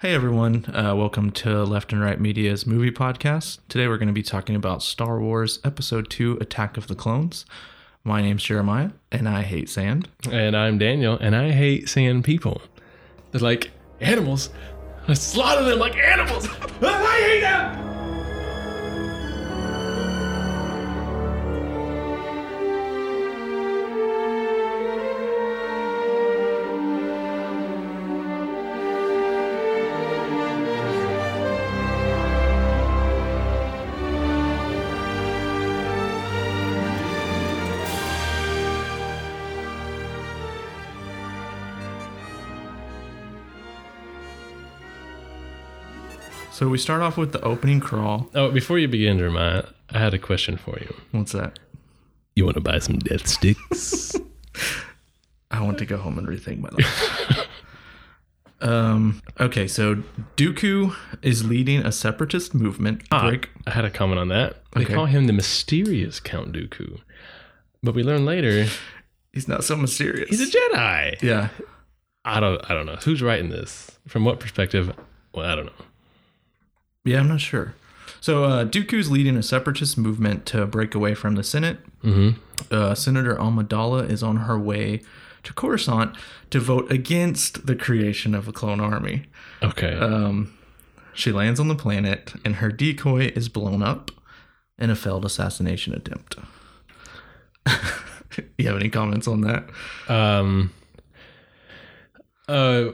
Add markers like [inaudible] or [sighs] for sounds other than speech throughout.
Hey everyone, uh, welcome to Left and Right Media's movie podcast. Today we're going to be talking about Star Wars Episode 2 Attack of the Clones. My name's Jeremiah, and I hate sand. And I'm Daniel, and I hate sand people. They're like animals. I slaughter them like animals. [laughs] I hate them. So we start off with the opening crawl. Oh, before you begin, Jeremiah, I had a question for you. What's that? You want to buy some death sticks? [laughs] I want to go home and rethink my life. [laughs] um. Okay, so Dooku is leading a separatist movement. Ah, Break. I had a comment on that. They Okay. call him the mysterious Count Dooku, but we learn later [laughs] He's not so mysterious. he's a Jedi. yeah. I don't. I don't know who's writing this. From what perspective? Well, I don't know. Yeah, I'm not sure. So uh, Dooku's leading a separatist movement to break away from the Senate. Mm-hmm. uh, Senator Amidala is on her way to Coruscant to vote against the creation of a clone army. Okay. Um, she lands on the planet, and her decoy is blown up in a failed assassination attempt. [laughs] you have any comments on that? Um. Uh,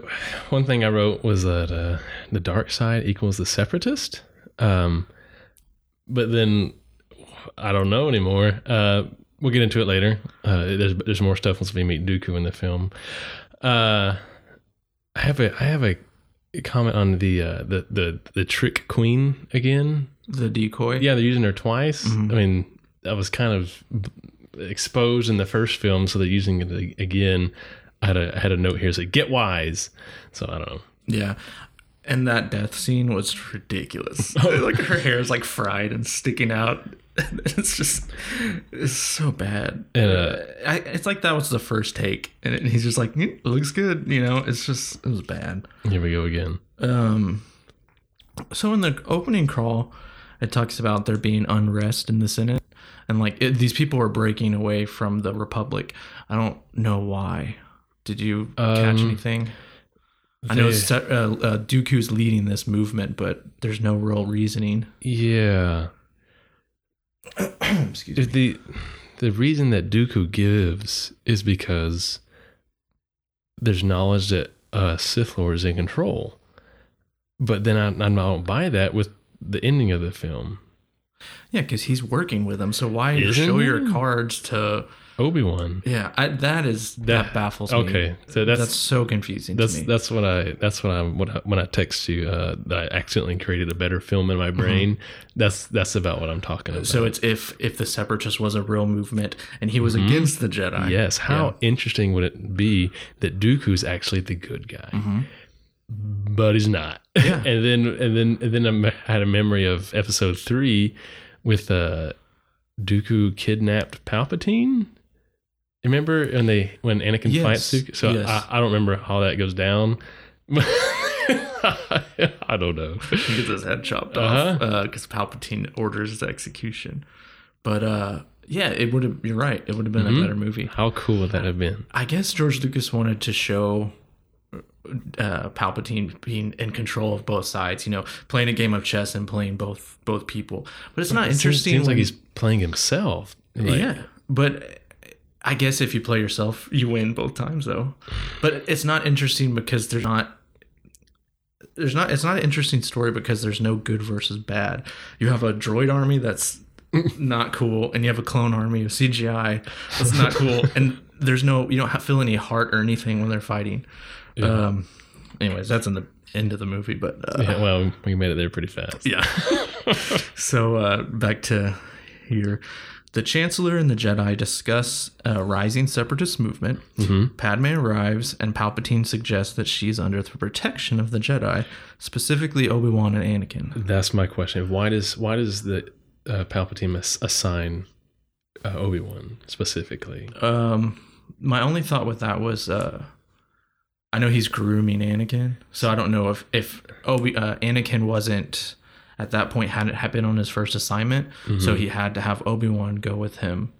one thing I wrote was that uh, the dark side equals the separatist. Um, but then I don't know anymore. Uh, we'll get into it later. Uh, there's there's more stuff once we meet Dooku in the film. Uh, I have a I have a comment on the uh, the the the trick queen again. The decoy? Yeah, they're using her twice. Mhm. I mean, that was kind of exposed in the first film, so they're using it again. I had a I had a note here that said "Get wise." So I don't know. Yeah. And that death scene was ridiculous. [laughs] [laughs] like her hair is like fried and sticking out. [laughs] it's just, it's so bad. And, uh, I, it's like that was the first take, and it- he's just like, "Mm, it looks good. You know, it's just, it was bad. Here we go again. Um, so in the opening crawl, it talks about there being unrest in the Senate, and like it, these people are breaking away from the Republic. I don't know why. Did you catch Um, anything? I know They- uh, uh, Dooku's leading this movement, but there's no real reasoning. Yeah, [coughs] Excuse me. the the reason that Dooku gives is because there's knowledge that uh, Sith Lord is in control. But then I, I don't buy that with the ending of the film. Yeah, because he's working with them. So why Isn't show your cards to? Obi Wan. Yeah, I, that is that, That- baffles me. Okay, so that's, that's so confusing That's to me. that's what I that's what I when I, when I text you uh, that I accidentally created a better film in my brain. That's that's about what I'm talking about. Mm-hmm. so it's if if the separatist was a real movement and he was against the Jedi. Mm-hmm. yes, how interesting would it be that Dooku's actually the good guy, Mhm. but he's not. Yeah. [laughs] and then and then and then I had a memory of Episode three with uh, Dooku kidnapped Palpatine. Remember when they when Anakin Yes, fights Dooku? So yes. I, I don't remember how that goes down. [laughs] I don't know. He gets his head chopped Uh-huh. off because Palpatine orders his execution. But uh, yeah, it would have. You're right. It would have been Mhm. a better movie. How cool would that have been? I guess George Lucas wanted to show uh, Palpatine being in control of both sides. You know, playing a game of chess and playing both both people. But it's not It seems- interesting. Seems like when- he's playing himself. Like, yeah, but I guess if you play yourself, you win both times though. But it's not interesting because there's not there's not it's not an interesting story because there's no good versus bad. You have a droid army that's [laughs] not cool, and you have a clone army of CGI that's not cool, [laughs] and there's no you don't have, feel any heart or anything when they're fighting. Yeah. Um, anyways, that's in the end of the movie, but uh, Yeah, well, we made it there pretty fast. yeah. [laughs] so uh, back to here. The Chancellor and the Jedi discuss a rising separatist movement. Mhm. Padme arrives, and Palpatine suggests that she's under the protection of the Jedi, specifically Obi Wan and Anakin. That's my question. Why does why does the uh, Palpatine assign uh, Obi Wan specifically? Um, my only thought with that was, uh, I know he's grooming Anakin, so I don't know if if Obi uh, Anakin wasn't at that point hadn't had been on his first assignment, Mm-hmm. so he had to have Obi Wan go with him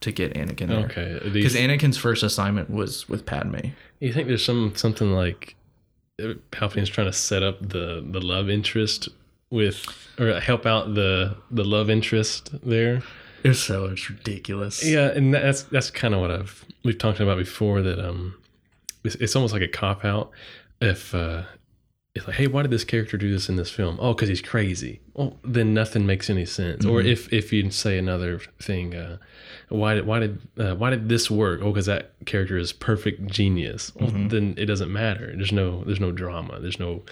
to get Anakin there. Okay. Because Anakin's first assignment was with Padme. you think there's some something like uh, Palpatine's trying to set up the the love interest with or help out the the love interest there? It's so it's ridiculous. Yeah, and that's that's kind of what I've we've talked about before. That um, it's, it's almost like a cop out. If uh, it's like, hey, why did this character do this in this film? Oh, because he's crazy. Well, then nothing makes any sense. Or if if you say another thing, uh, why did why did uh, why did this work? Oh, because that character is perfect genius. Well, then it doesn't matter. There's no there's no drama. There's no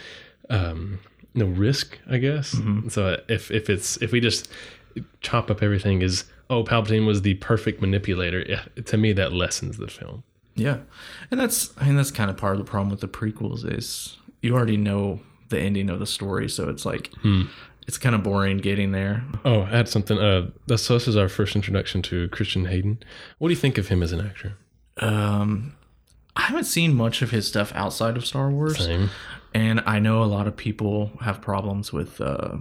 um, no risk, I guess. So if if it's if we just chop up everything is oh Palpatine was the perfect manipulator, yeah, to me that lessens the film. Yeah. And that's I mean that's kind of part of the problem with the prequels is you already know the ending of the story, so it's like Hmm. it's kind of boring getting there. Oh, I had something. Uh, that's, so this is our first introduction to Christian Hayden. What do you think of him as an actor? Um I haven't seen much of his stuff outside of Star Wars. Same. And I know a lot of people have problems with uh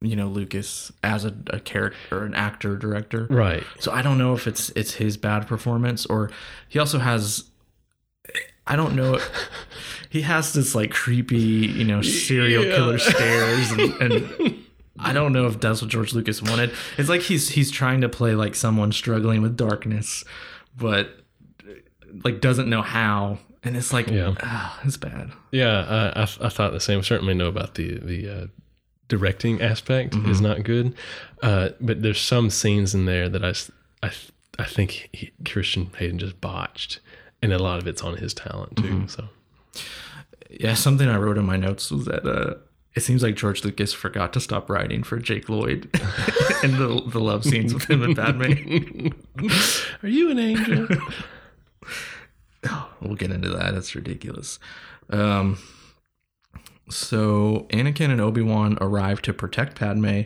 you know Lucas as a, a character an actor director. Right. So I don't know if it's it's his bad performance or he also has I don't know he has this like creepy, you know, serial Yeah. killer stares and, and I don't know if that's what George Lucas wanted. It's like he's he's trying to play like someone struggling with darkness, but like doesn't know how. And it's like, Yeah. ah, it's bad. Yeah, I, I, I thought the same. Certainly know about the the uh, directing aspect is not good, uh, but there's some scenes in there that I I, I think he, Christian Hayden just botched, and a lot of it's on his talent too. So Yeah, something I wrote in my notes was that uh, it seems like George Lucas forgot to stop writing for Jake Lloyd [laughs] in the, the love scenes with him and Padme. [laughs] are you an angel? [laughs] We'll get into that. That's ridiculous. Um, so Anakin and Obi Wan arrive to protect Padme.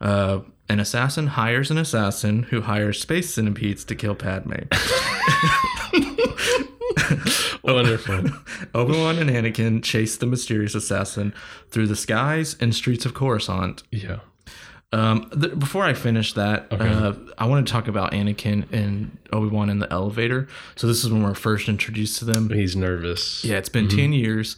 Uh, an assassin hires an assassin who hires space centipedes to kill Padme. [laughs] Wonderful. [laughs] Obi Wan and Anakin chase the mysterious assassin through the skies and streets of Coruscant. Yeah. Um, th- before I finish that, uh, I want to talk about Anakin and Obi Wan in the elevator. So this is when we're first introduced to them. He's nervous. Yeah, it's been ten years,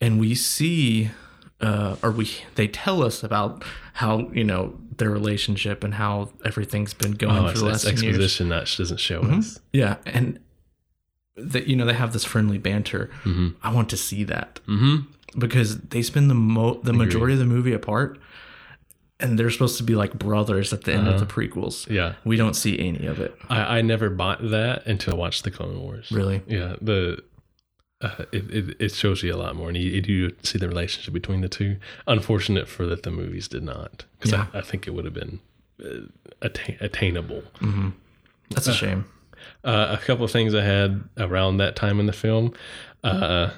and we see, uh, or we they tell us about how you know their relationship and how everything's been going Oh, for the last 10 years. exposition that doesn't show us. Yeah, and that you know they have this friendly banter. Mm-hmm. I want to see that Mm-hmm. because they spend the mo- the majority of the movie apart, and they're supposed to be like brothers at the end of the prequels. Yeah. We don't see any of it. I, I never bought that until I watched the Clone Wars. Really? Yeah. The uh, it, it it shows you a lot more, and you, you do see the relationship between the two. Unfortunate for that the movies did not, because Yeah. I, I think it would have been uh, attain, attainable. That's a shame. Uh, a couple of things I had around that time in the film uh,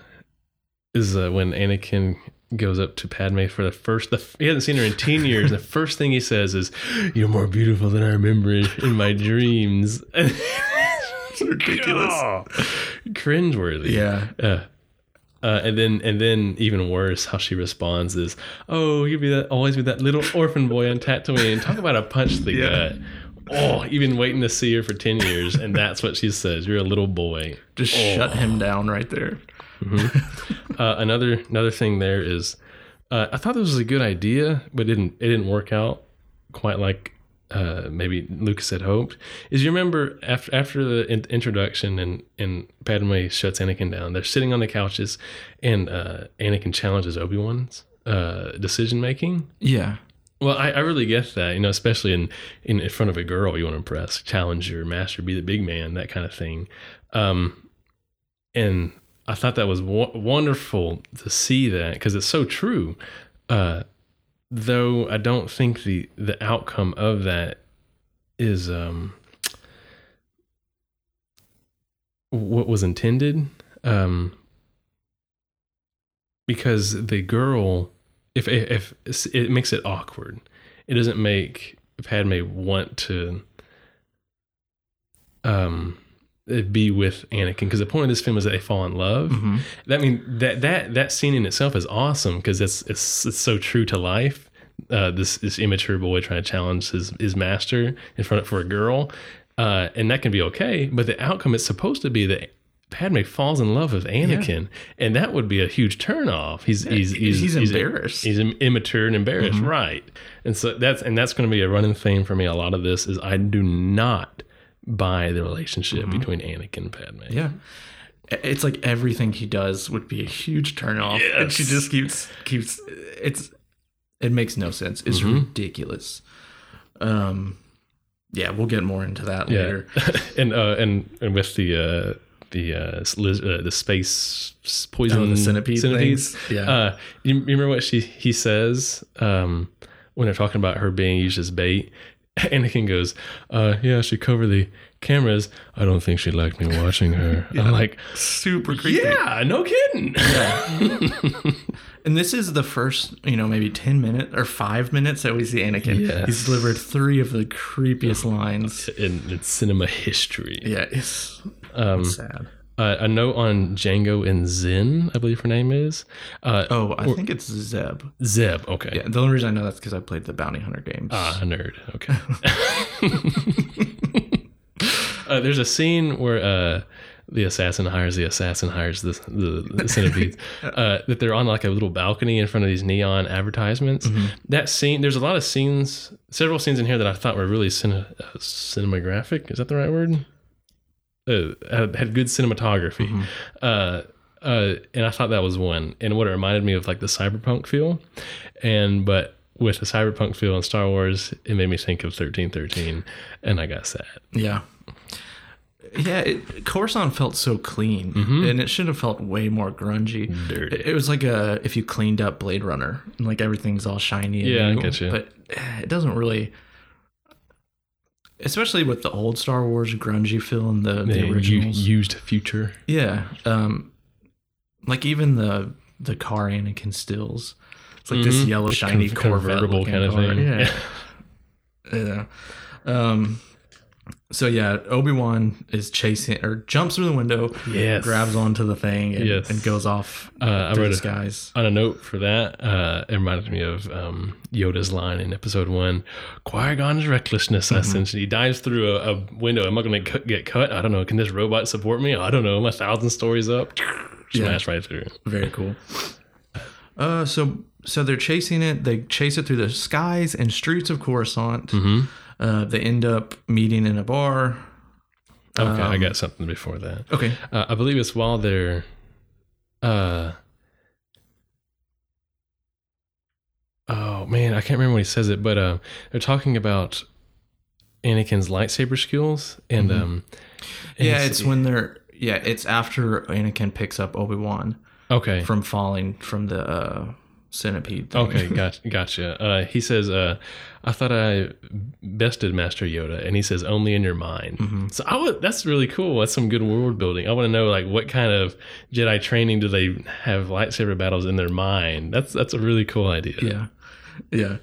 is uh, when Anakin goes up to Padme for the first. The, he hasn't seen her in ten years. the first thing he says is, "You're more beautiful than I remember in my dreams." [laughs] it's ridiculous. cringeworthy. Yeah. Uh, uh, and then, and then, even worse, how she responds is, "Oh, you'll be that always be that little orphan boy on Tatooine." Talk about a punch to the Yeah. gut. Oh, you've been waiting to see her for ten years, and that's what she says. You're a little boy. Just shut him down right there. Uh, another another thing there is, uh, I thought this was a good idea, but it didn't it didn't work out quite like uh, maybe Lucas had hoped. Is you remember after after the in- introduction and and Padme shuts Anakin down, they're sitting on the couches, and uh, Anakin challenges Obi Wan's uh, decision making. Yeah. Well, I, I really get that, you know, especially in, in in front of a girl you want to impress, challenge your master, be the big man, that kind of thing. Um, and I thought that was w- wonderful to see that because it's so true. Uh, though I don't think the the outcome of that is um, what was intended. Um, because the girl if if, if it makes it awkward it doesn't make padme want to um uh, be with Anakin because the point of this film is that they fall in love. Mm-hmm. That mean that that that scene in itself is awesome because it's it's it's so true to life. Uh, this this immature boy trying to challenge his his master in front of for a girl, uh, and that can be okay. But the outcome is supposed to be that Padme falls in love with Anakin, and that would be a huge turnoff. He's he's he's, he's embarrassed. He's immature and embarrassed, right? And so that's and that's going to be a running theme for me. A lot of this is I do not buy the relationship between Anakin and Padme. Yeah. It's like everything he does would be a huge turnoff. And she just keeps keeps it's it makes no sense. It's Mm-hmm. ridiculous. Um yeah, we'll get more into that Yeah, later. [laughs] and uh, and and with the uh, the uh, liz- uh, the space poison Oh, the centipede centipedes. things? Yeah. Uh, you, you remember what she he says um, when they're talking about her being used as bait? [laughs] Anakin goes, uh, "Yeah, she covered the cameras. I don't think she liked me watching her." [laughs] I'm like, Super creepy. "Yeah, no kidding." Yeah. [laughs] And this is the first, you know, maybe 10 minutes or 5 minutes that we see Anakin. Yes. He's delivered 3 of the creepiest lines. in, in cinema history. Yeah, it's Um, sad. uh, a note on Jango and Zen, I believe her name is. Uh, Oh, I think it's Zeb. Zeb. Okay. Yeah, the only reason I know that's because I played the Bounty Hunter games. Ah, a nerd. Okay. [laughs] [laughs] uh, there's a scene where uh, the assassin hires the assassin hires the the, the centipede. [laughs] uh, that they're on like a little balcony in front of these neon advertisements. That scene. There's a lot of scenes, several scenes in here that I thought were really cine, uh, cinematographic. Is that the right word? Uh, had, had good cinematography. Uh, uh, and I thought that was one. And what it reminded me of like the cyberpunk feel. And but with the cyberpunk feel in Star Wars, it made me think of thirteen thirteen, and I got sad. Yeah. Yeah, it, Coruscant felt so clean, and it should have felt way more grungy. Mm-hmm. Dirty. It, it was like a if you cleaned up Blade Runner, and like everything's all shiny. And Yeah, I get you. But eh, it doesn't really, especially with the old Star Wars grungy feel and the, the The originals. used future. yeah, um, like even the the car Anakin stills. It's like this Mhm. yellow shiny Corvette convertible kind of car. thing. Yeah. [laughs] Yeah. Um so yeah, Obi-Wan is chasing or jumps through the window, Yes. grabs onto the thing and, Yes. and goes off Uh, through the a, skies. on a note for that. Uh, it reminded me of um, Yoda's line in Episode One: "Qui Gon's recklessness." Mm-hmm. Essentially, he dives through a, a window. Am I going to get cut? I don't know. Can this robot support me? I don't know. A thousand stories up. Smash right through. Very cool. Uh so so they're chasing it. They chase it through the skies and streets of Coruscant. Mm-hmm. Uh they end up meeting in a bar. Okay, I Um, got something before that. Okay. Uh, I believe it's while they're, uh, oh man, I can't remember when he says it, but uh, they're talking about Anakin's lightsaber skills, and Mhm. um, and Yeah, it's when they're yeah, it's after Anakin picks up Obi-Wan okay. from falling from the uh centipede thing. Okay, [laughs] gotcha. gotcha. Uh, he says, uh, "I thought I bested Master Yoda," and he says, "Only in your mind." Mhm. So I would. That's really cool. That's some good world building. I want to know like what kind of Jedi training do they have lightsaber battles in their mind? That's that's a really cool idea. Yeah. Yeah.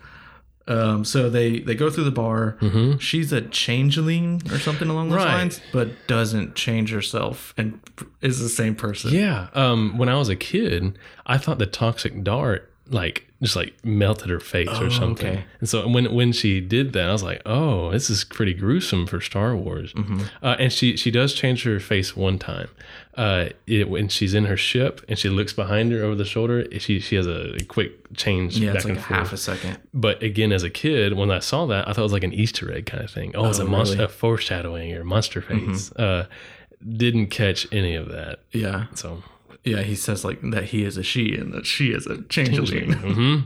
Um, so they they go through the bar. Mm-hmm. She's a changeling or something along those Right. lines, but doesn't change herself and is the same person. Yeah. Um, when I was a kid, I thought the toxic dart like just like melted her face Oh, or something. okay. And so when when she did that, I was like, oh, this is pretty gruesome for Star Wars. Mhm. Uh, and she she does change her face one time. Uh, it, when she's in her ship and she looks behind her over the shoulder, she she has a quick change Yeah, back it's like and a forth. half a second. But again, as a kid, when I saw that, I thought it was like an Easter egg kind of thing. Oh, it's Oh, a monster, a foreshadowing or monster face. Uh, didn't catch any of that. Yeah. So Yeah, he says like that he is a she and that she is a changeling. [laughs] hmm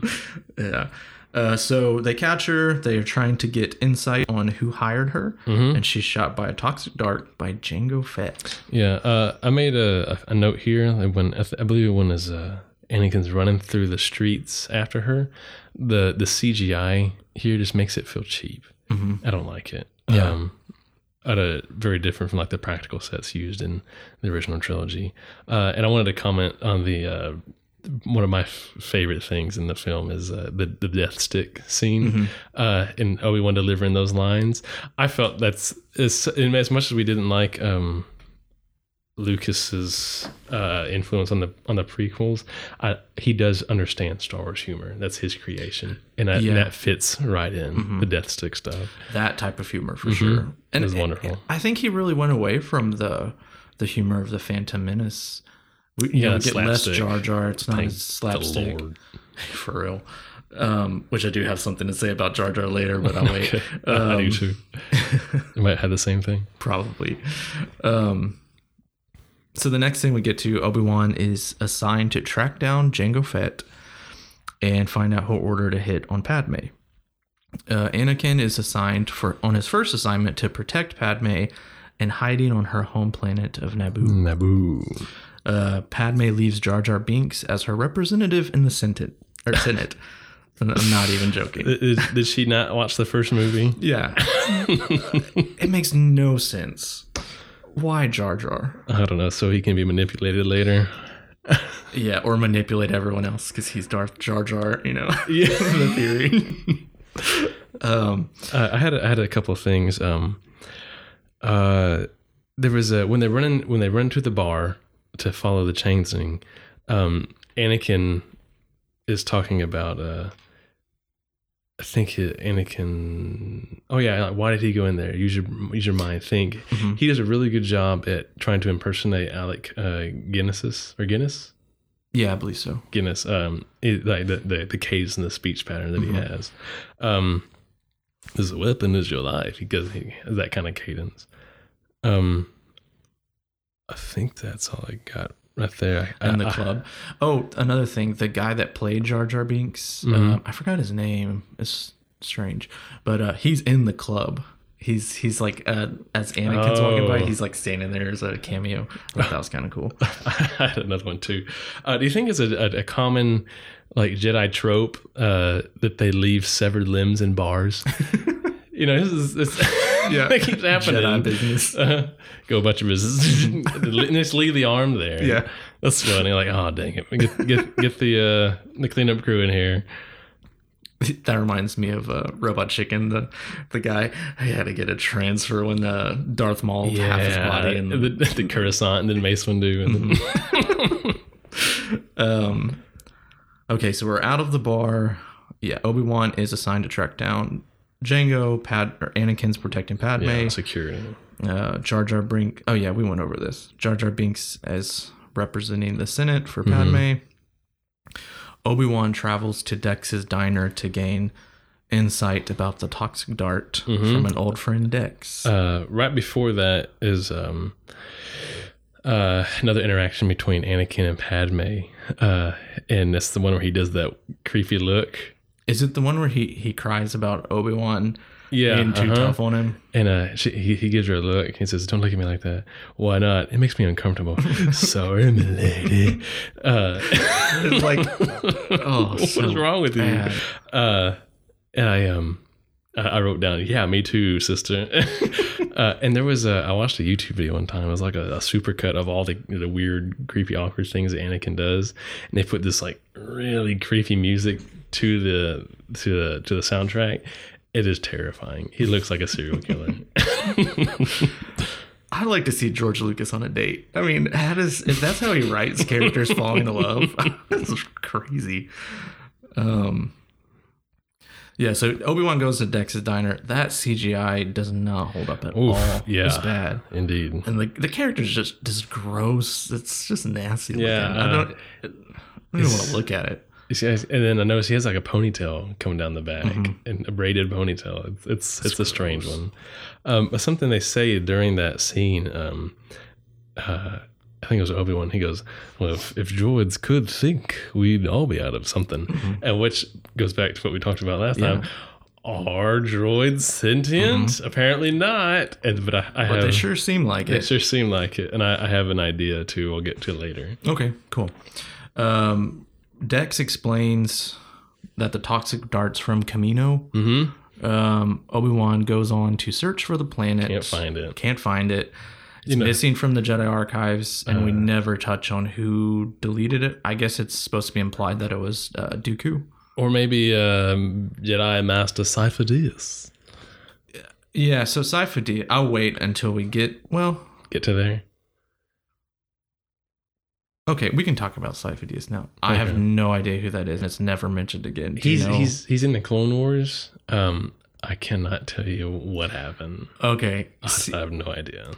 yeah. Uh, so they catch her. They are trying to get insight on who hired her, Mhm. and she's shot by a toxic dart by Jango Fett. Yeah, uh, I made a, a note here. Like when I, th- I believe when is uh, Anakin's running through the streets after her, the the CGI here just makes it feel cheap. Mhm. I don't like it. Yeah. Um, at a very different from like the practical sets used in the original trilogy. Uh, and I wanted to comment on the uh, one of my f- favorite things in the film is uh, the the death stick scene Mhm. uh, and Obi Wan delivering those lines. I felt that's as, as much as we didn't like um, Lucas's uh, influence on the on the prequels, I, he does understand Star Wars humor. That's his creation, and that, Yeah. that fits right in the Death Stick stuff. that type of humor for sure. And It was wonderful. I think he really went away from the the humor of the Phantom Menace. We, you Yeah, know, get less. Jar Jar. It's not Thank as slapstick [laughs] for real. Um, which I do have something to say about Jar Jar later, but I'll [laughs] wait. Okay. I Um, do too. [laughs] you might have the same thing. probably. Um, so the next thing we get to, Obi Wan is assigned to track down Jango Fett and find out what order to hit on Padme. Uh, Anakin is assigned for on his first assignment to protect Padme and hiding on her home planet of Naboo. Naboo. Uh, Padme leaves Jar Jar Binks as her representative in the Senate. Or [laughs] Senate. I'm not even joking. Did, did she not watch the first movie? Yeah. [laughs] it makes no sense. Why Jar Jar? I don't know. So he can be manipulated later. [laughs] Yeah, or manipulate everyone else because he's Darth Jar Jar, you know. [laughs] Yeah. [laughs] the theory. um, Uh, I had a, I had a couple of things. Um, uh, there was a when they run in, when they run to the bar to follow the chain thing. Um, Anakin is talking about. Uh, I think Anakin. Oh yeah, like, why did he go in there? Use your use your mind. Think. Mhm. He does a really good job at trying to impersonate Alec uh, Guinness's or Guinness. yeah, I believe so. Guinness, um, it, like the, the the cadence and the speech pattern that he Mhm. has. Um, this weapon is your life. He goes, he has that kind of cadence. Um, I think that's all I got right there. In the I- club. Oh, another thing, the guy that played Jar Jar Binks, Mhm. um, I forgot his name. It's strange, but uh, he's in the club. He's he's like uh, as Anakin's walking by, Oh. he's like standing there as a cameo. That was kind of cool. [laughs] I had another one too. Uh, do you think it's a, a, a common like Jedi trope uh, that they leave severed limbs in bars? [laughs] you know, this is this, [laughs] [laughs] Yeah. that keeps happening. Jedi business. Uh, go about your business. [laughs] just leave the arm there. Yeah. that's funny. Like, oh dang it, get get, get the uh, the cleanup crew in here. [laughs] that reminds me of uh, Robot Chicken. The the guy he had to get a transfer when uh, Darth Maul half his body and the, the Coruscant and then Mace Windu and then Um, okay, so we're out of the bar. Yeah, Obi Wan is assigned to track down Jango. Pad or Anakin's protecting Padme. yeah, security. Uh, Jar Jar Brink. Oh yeah, we went over this. Jar Jar Binks as representing the Senate for Padme. Obi Wan travels to Dex's diner to gain insight about the toxic dart from an old friend Dex. Uh, right before that is um, uh, another interaction between Anakin and Padme, uh, and that's the one where he does that creepy look. Is it the one where he he cries about Obi Wan Yeah, being too uh-huh. tough on him? And uh, she, he, he gives her a look. He says, "Don't look at me like that. Why not? It makes me uncomfortable." [laughs] Sorry, milady. Uh, It's [laughs] like, oh, [laughs] what's so wrong with you? Uh, and I um, I I wrote down, "Yeah, me too, sister." [laughs] uh, and there was a, I watched a YouTube video one time. It was like a, a supercut of all the the weird, creepy, awkward things that Anakin does, and they put this like really creepy music to the to the to the soundtrack. It is terrifying. He looks like a serial killer. [laughs] I'd like to see George Lucas on a date. I mean, how does if that's how he writes characters falling in love? [laughs] this is crazy. Um, yeah. So Obi Wan goes to Dex's diner. That CGI does not hold up at Oof, all. yeah. it's bad. Indeed. And the the character's just just gross. It's just nasty. Looking. Yeah, I uh, don't. I don't even want to look at it. And then I notice he has like a ponytail coming down the back Mhm. and a braided ponytail. It's it's, it's a strange one. Um, but something they say during that scene, um, uh, I think it was Obi Wan. He goes, "Well, if, if droids could think, we'd all be out of something," and which goes back to what we talked about last Mm-hmm. Yeah. time. Are droids sentient? Apparently not. And but I, I Mm-hmm. But have. they sure seem like It it. sure seem like it, and I, I have an idea too. We'll get to later. Okay, cool. Um, Dex explains that the toxic darts from Kamino. Mm-hmm. Um, Obi Wan goes on to search for the planet. Can't find it. Can't find it. It's You know- Uh. missing from the Jedi archives, and we never touch on who deleted it. I guess it's supposed to be implied that it was uh, Dooku. Or maybe um, Jedi Master Sifo-Dyas. Yeah, so D. I'll wait until we get well. Get to there. Okay, we can talk about Sifo-Dyas now. I have no idea who that is. It's never mentioned again. Do you He's know? he's he's in the Clone Wars. Um, I cannot tell you what happened. okay. I, I have no idea.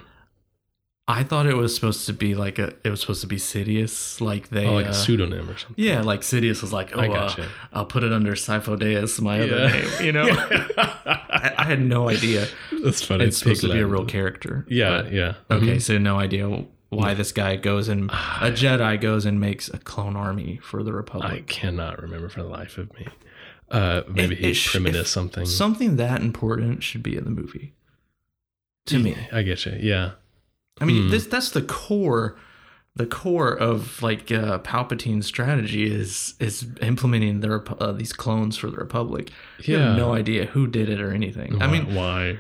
I thought it was supposed to be like a. It was supposed to be Sidious, like they. Oh, like uh, a pseudonym or something. yeah, like Sidious was like, oh, I uh, gotcha. I'll put it under Sifo-Dyas, my other name. You know, [laughs] I, I had no idea. That's funny. It's supposed to be a real character. Yeah, but- yeah. Okay, Mhm. so no idea why this guy goes and [sighs] a Jedi goes and makes a clone army for the Republic. I cannot remember for the life of me. Uh, maybe It- he's primitive something. Something that important should be in the movie. To me, I get you. Yeah. I mean, Hmm. this that's the core, the core of like uh, Palpatine's strategy is is implementing the Rep- uh, these clones for the Republic. You Yeah. have no idea who did it or anything. I mean, why?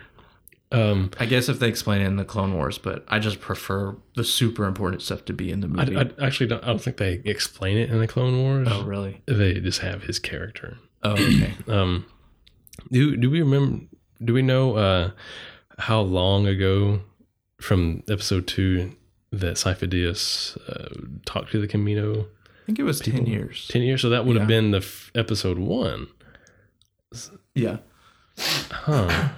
Um, I guess if they explain it in the Clone Wars, but I just prefer the super important stuff to be in the I, movie. I actually don't. I don't think they explain it in the Clone Wars. oh, really? They just have his character. Oh, okay. [clears throat] Um, do do we remember? Do we know uh, how long ago from Episode Two that Sifo-Dyas uh, talked to the Kamino? I think it was ten years. Ten years. So that would have been the f- Episode One. Yeah. Huh.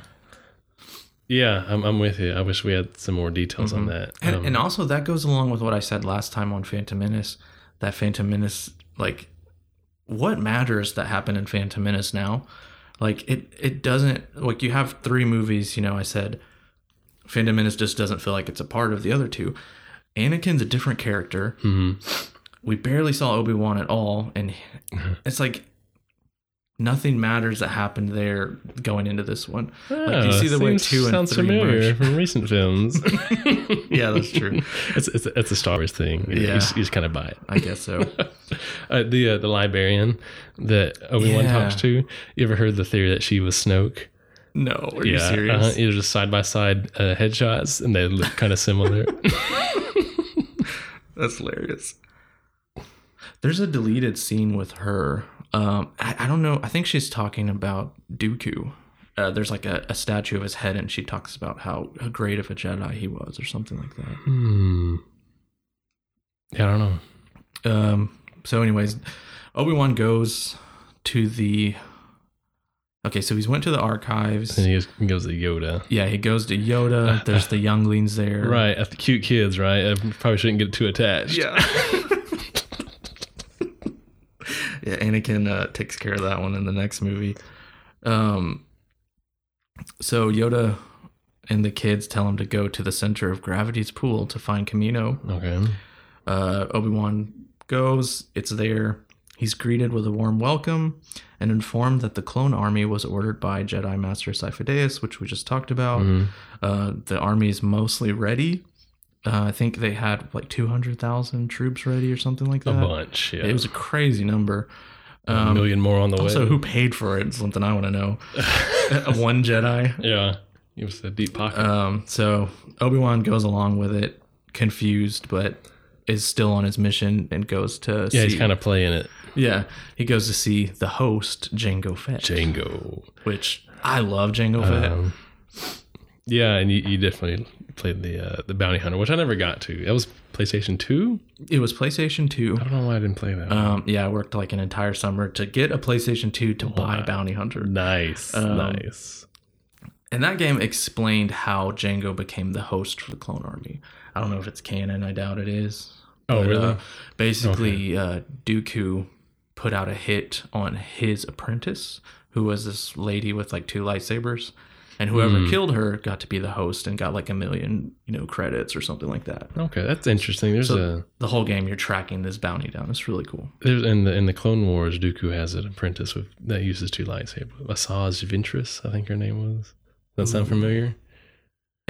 yeah, I'm, I'm with you. I wish we had some more details on that. And, Um, and also that goes along with what I said last time on Phantom Menace. That Phantom Menace, like, what matters that happened in Phantom Menace now? Like, it it doesn't like you have three movies. You know, I said Phantom Menace just doesn't feel like it's a part of the other two. Anakin's a different character. mhm. We barely saw Obi Wan at all, and [laughs] it's like nothing matters that happened there going into this one. Like you see the way two and sounds three familiar merge. from recent films. [laughs] [laughs] Yeah, that's true. it's, it's it's a Star Wars thing. You, Yeah. just, you just kind of buy it. I guess so. Uh, the uh, the librarian that Obi Wan Yeah. talks to. You ever heard the theory that she was Snoke? No, are you serious? Uh-huh. It was just side by side uh, headshots, and they look kind of similar. [laughs] [laughs] That's hilarious. There's a deleted scene with her. Um, I, I don't know. I think she's talking about Dooku. Uh, there's like a, a statue of his head, and she talks about how, how great of a Jedi he was, or something like that. hmm. Yeah, I don't know. Um, so, anyways, Obi Wan goes to the. Okay, so he's went to the archives. And he goes, he goes to Yoda. Yeah, he goes to Yoda. [laughs] There's the younglings there. Right, uh, the cute kids, right? I probably shouldn't get too attached. Yeah. [laughs] yeah, Anakin uh, takes care of that one in the next movie. Um, so Yoda and the kids tell him to go to the center of gravity's pool to find Kamino. Okay. Uh, Obi Wan goes. It's there. He's greeted with a warm welcome and informed that the clone army was ordered by Jedi Master Sifo-Dyas, which we just talked about. Mhm. Uh, the army is mostly ready. Uh, I think they had like 200,000 troops ready or something like that. A bunch. Yeah. It was a crazy number. a Um, million more on the also, way. So, who paid for it? Something I want to know. [laughs] One Jedi. yeah. It was a deep pocket. Um, so Obi Wan goes along with it, confused, but is still on his mission and goes to yeah, see. he's kind of playing it. Yeah, he goes to see the host Jango Fett, Jango. which I love Jango Fett. Um, yeah, and you, you definitely played the uh, the bounty hunter, which I never got to. That was PlayStation Two. It was PlayStation Two. I don't know why I didn't play that. Um, yeah, I worked like an entire summer to get a PlayStation 2 to buy Bounty Hunter. nice, um, nice. And that game explained how Jango became the host for the Clone Army. I don't know if it's canon, I doubt it is. Oh, But, really? uh, basically, uh, Dooku put out a hit on his apprentice, who was this lady with like two lightsabers. And whoever Hmm. killed her got to be the host and got like a million, you know, credits or something like that. Okay, that's interesting. There's So- a The whole game, you're tracking this bounty down. It's really cool. there's in the in the Clone Wars, Dooku has an apprentice with that uses two lightsabers. Asajj Ventress, I think her name was. Does that sound familiar?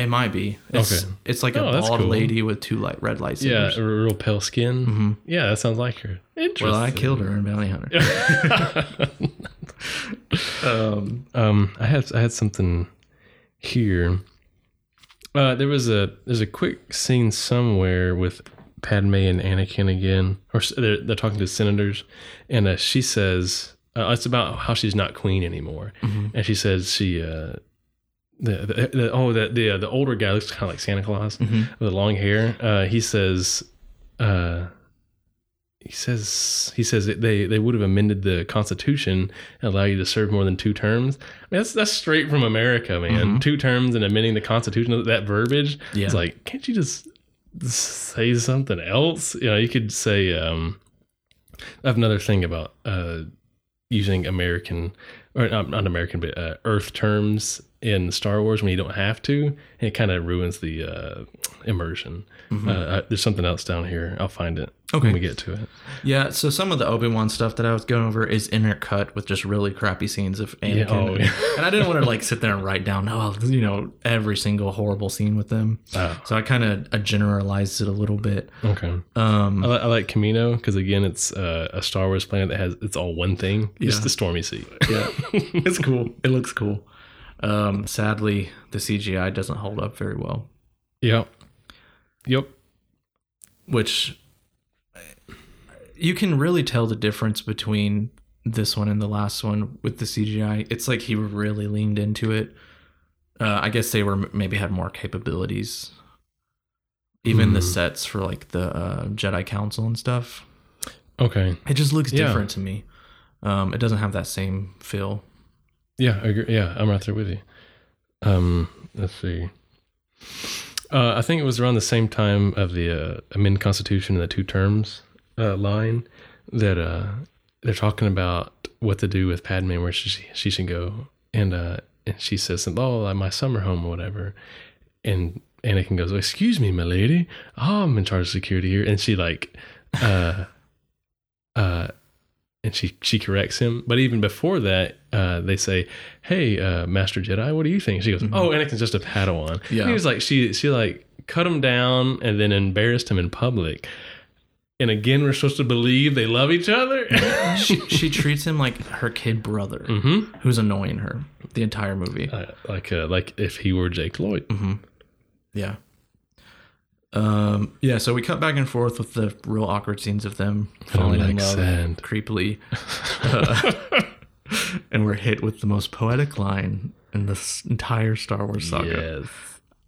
It might be. It's, Okay. It's like a Oh, that's bald cool. lady with two light red lights. Yeah, a real pale skin. hmm Yeah, that sounds like her. Interesting. Well, I killed her in Bounty Hunter. [laughs] um, um, I had I had something here. Uh, there was a there's a quick scene somewhere with Padme and Anakin again, or they're, they're talking to senators, and uh, she says uh, it's about how she's not queen anymore, Mhm. and she says she uh, the, the, the oh the the, uh, the older guy looks kind of like Santa Claus Mhm. with the long hair. Uh, he says, uh, he says he says they they would have amended the Constitution and allow you to serve more than two terms. I mean, that's that's straight from America, man. Two terms and amending the Constitution. That verbiage. Yeah. It's like, can't you just say something else? You know, you could say. Um, I have another thing about uh, using American or not, not American, but uh, Earth terms in Star Wars when you don't have to, it kind of ruins the uh, immersion. Uh, uh, there's something else down here. I'll find it Okay. when we get to it. Yeah, so some of the Obi Wan stuff that I was going over is intercut with just really crappy scenes of Anakin, oh, yeah. [laughs] and I didn't want to like sit there and write down, oh, you know, every single horrible scene with them. Oh. So I kind of generalized it a little bit. Okay. Um, I, li- I like Kamino because again, it's uh, a Star Wars planet that has it's all one thing, just Yeah. the stormy sea. yeah, [laughs] it's cool. It looks cool. Um, sadly, the CGI doesn't hold up very well, Yep. Yep. which you can really tell the difference between this one and the last one with the CGI. It's like he really leaned into it. Uh, I guess they were maybe had more capabilities. Even the Hmm. sets for like the uh, Jedi Council and stuff, Okay. it just looks Yeah. different to me. Um, it doesn't have that same feel. Yeah, I agree. Yeah, I'm right there with you. Um, let's see. Uh, I think it was around the same time of the uh, amend Constitution and the two terms uh, line that uh, they're talking about what to do with Padme, where she she should go, and uh, and she says, "Oh, my summer home or whatever," and Anakin goes, "Excuse me, my lady, I'm in charge of security here," and she like, uh, [laughs] uh, and she she corrects him. But even before that, uh, they say, "Hey, uh, Master Jedi, what do you think?" She goes, "Oh, Anakin's just a Padawan." Yeah. he was like she she like cut him down and then embarrassed him in public. And again, we're supposed to believe they love each other. [laughs] she, she treats him like her kid brother, mm-hmm. who's annoying her the entire movie. uh, like uh, like if he were Jake Lloyd. Mm-hmm. Yeah. Um. Yeah. So we cut back and forth with the real awkward scenes of them falling in like love sand. creepily, uh, [laughs] and we're hit with the most poetic line in this entire Star Wars saga. Yes.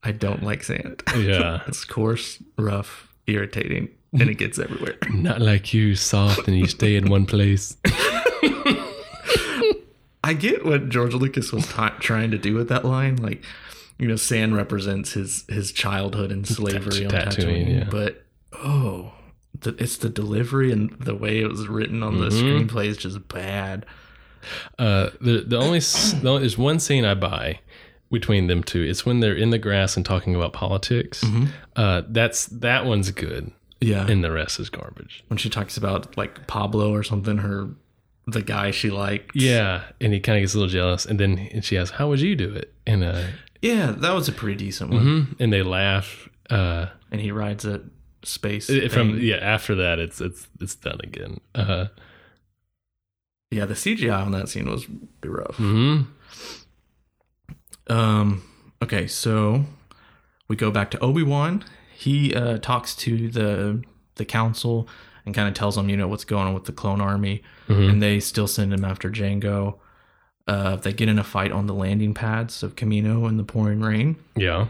I don't like sand. Yeah. [laughs] it's coarse, rough, irritating, and it gets everywhere. Not like you, soft, and you stay in one place. [laughs] I get what George Lucas was t- trying to do with that line. Like, you know, sand represents his his childhood and slavery on Tatooine, Tatooine. yeah. But oh, the, it's the delivery and the way it was written on the Mm-hmm. screenplay is just bad. Uh, the the only, the there's one scene I buy between them two. It's when they're in the grass and talking about politics. Uh, that's that one's good, Yeah, and the rest is garbage. when she talks about like Pablo or something, her the guy she liked. Yeah, and he kind of gets a little jealous, and then and she asks, "How would you do it?" And uh, yeah, that was a pretty decent one. mhm, and they laugh. Uh, And he rides a space from thing. yeah, after that, it's it's it's done again. Uh, yeah. The CGI on that scene was rough. mhm. Um. Okay, so we go back to Obi Wan. He uh, talks to the the council and kind of tells them, you know, what's going on with the clone army, Mhm. and they still send him after Jango. Uh, they get in a fight on the landing pads of Kamino in the pouring rain. Yeah,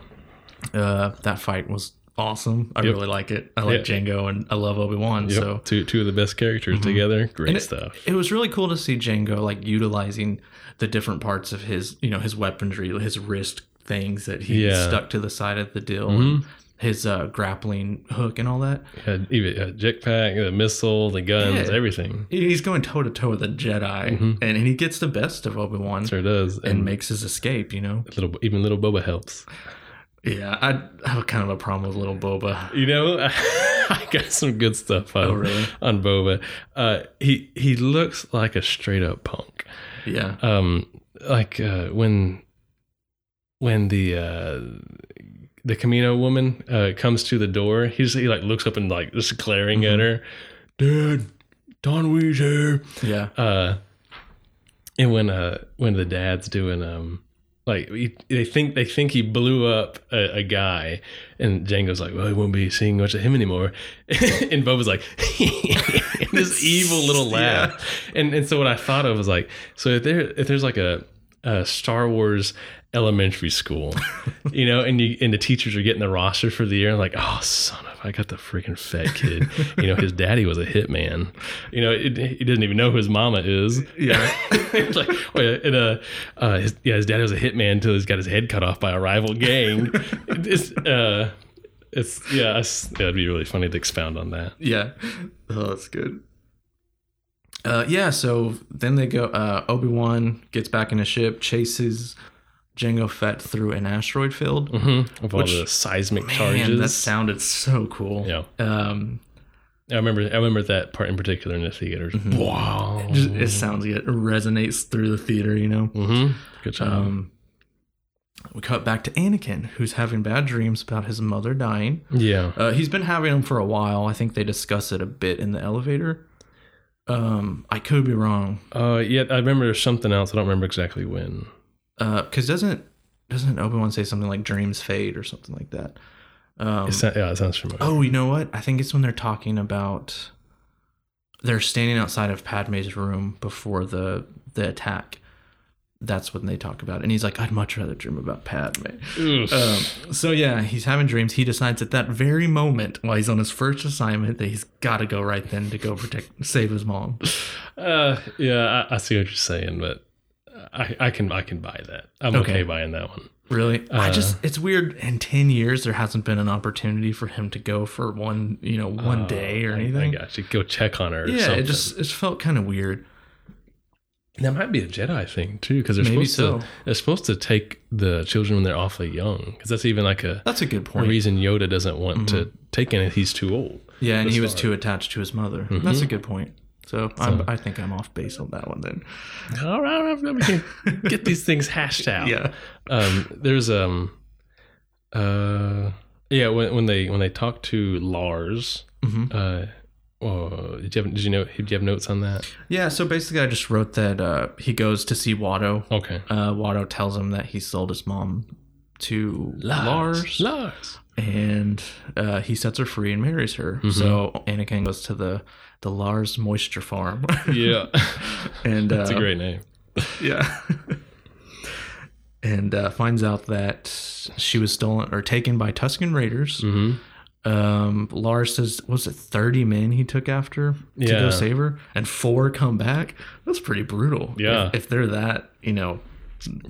Uh, that fight was awesome. I Yep. really like it. I like Yeah. Jango and I love Obi Wan. yep. So two two of the best characters together. Great it- stuff. it was really cool to see Jango like utilizing the different parts of his, you know, his weaponry, his wrist things that he Yeah. stuck to the side of the dill, Mhm. His uh, grappling hook and all that. Yeah, even uh, jetpack, the missile, the guns, Yeah. everything. He's going toe to toe with a Jedi, Mhm. and, and he gets the best of Obi Wan Sure does. and And makes his escape. You know, little even little Boba helps. yeah, I have a kind of a problem with little Boba. You know, [laughs] I got some good stuff on, Oh, really? on Boba. Uh, he he looks like a straight up punk. Yeah, Um, like uh, when when the uh, the Kamino woman uh, comes to the door, he's he like looks up and like just glaring at her. Dad, Taun We's here. yeah, Uh, and when uh when the dad's doing um like he, they think they think he blew up a, a guy, and Jango's like, well, he won't be seeing much of him anymore, [laughs] and Boba's like, [laughs] this evil little laugh, and and so what I thought of was like, so if there if there's like a a Star Wars elementary school, [laughs] you know, and you and the teachers are getting the roster for the year. And Like, oh, son of, I got the freaking fat kid. [laughs] you know, his daddy was a hitman. You know, it, he doesn't even know who his mama is. Yeah. [laughs] it's like, oh yeah, and, uh, uh, his, yeah, his daddy was a hitman until he's got his head cut off by a rival gang. it's, uh, it's yeah, it's, it'd be really funny to expound on that. Yeah. Oh, that's good. Uh, yeah, so then they go. Uh, Obi Wan gets back in a ship, chases Jango Fett through an asteroid field. Mm-hmm. Of all Which- the seismic Man, charges. that sounded so cool. yeah, Um, I remember. I remember that part in particular in the theaters. Wow. just, it sounds good. It resonates through the theater, you know. Mm-hmm. Good job. Um, we cut back to Anakin, who's having bad dreams about his mother dying. yeah. Uh, he's been having them for a while. I think they discuss it a bit in the elevator. Um, I could be wrong. Uh, yeah. I remember there's something else. I don't remember exactly when. Because doesn't doesn't Obi Wan say something like dreams fade or something like that? Um, It sa- yeah, it sounds familiar. oh, you know what? I think it's when they're talking about they're standing outside of Padme's room before the the attack. That's when they talk about it, and he's like, "I'd much rather dream about Padme." Um, so yeah, he's having dreams. He decides at that very moment, while he's on his first assignment, that he's got to go right then to go protect, save his mom. Uh, yeah, I, I see what you're saying, but I, I can I can buy that. I'm okay, Okay. buying that one. Really? I Uh, just it's weird in 10 years there hasn't been an opportunity for him to go for one, you know, one Uh, day or I- anything. I got you. Go check on her. Yeah, something. it just it felt kind of weird. that might be a Jedi thing too, because they're Maybe supposed so. to they're supposed to take the children when they're awfully young, because that's even like a, That's a good point. reason Yoda doesn't want to take in it. He's too old. yeah, and he was too attached to his mother. Mm-hmm. That's a good point. So, I'm, I think I'm off base on that one then. All right, all right, we can get these [laughs] things hashed out. Yeah. um there's um uh yeah when, when they when they talk to lars Mhm. uh oh, did you have did you know did you have notes on that Yeah, so basically I just wrote that uh, he goes to see Watto. okay Uh, Watto tells him that he sold his mom to Lars, lars and uh, he sets her free and marries her. Mm-hmm. So Anakin goes to the the Lars Moisture Farm. [laughs] yeah and that's uh, a great name Yeah. [laughs] and uh, finds out that she was stolen or taken by Tusken Raiders. mm-hmm Um, Lars says, was it 30 men he took after to Yeah. go save her? And four come back? That's pretty brutal. Yeah. If, if they're that, you know,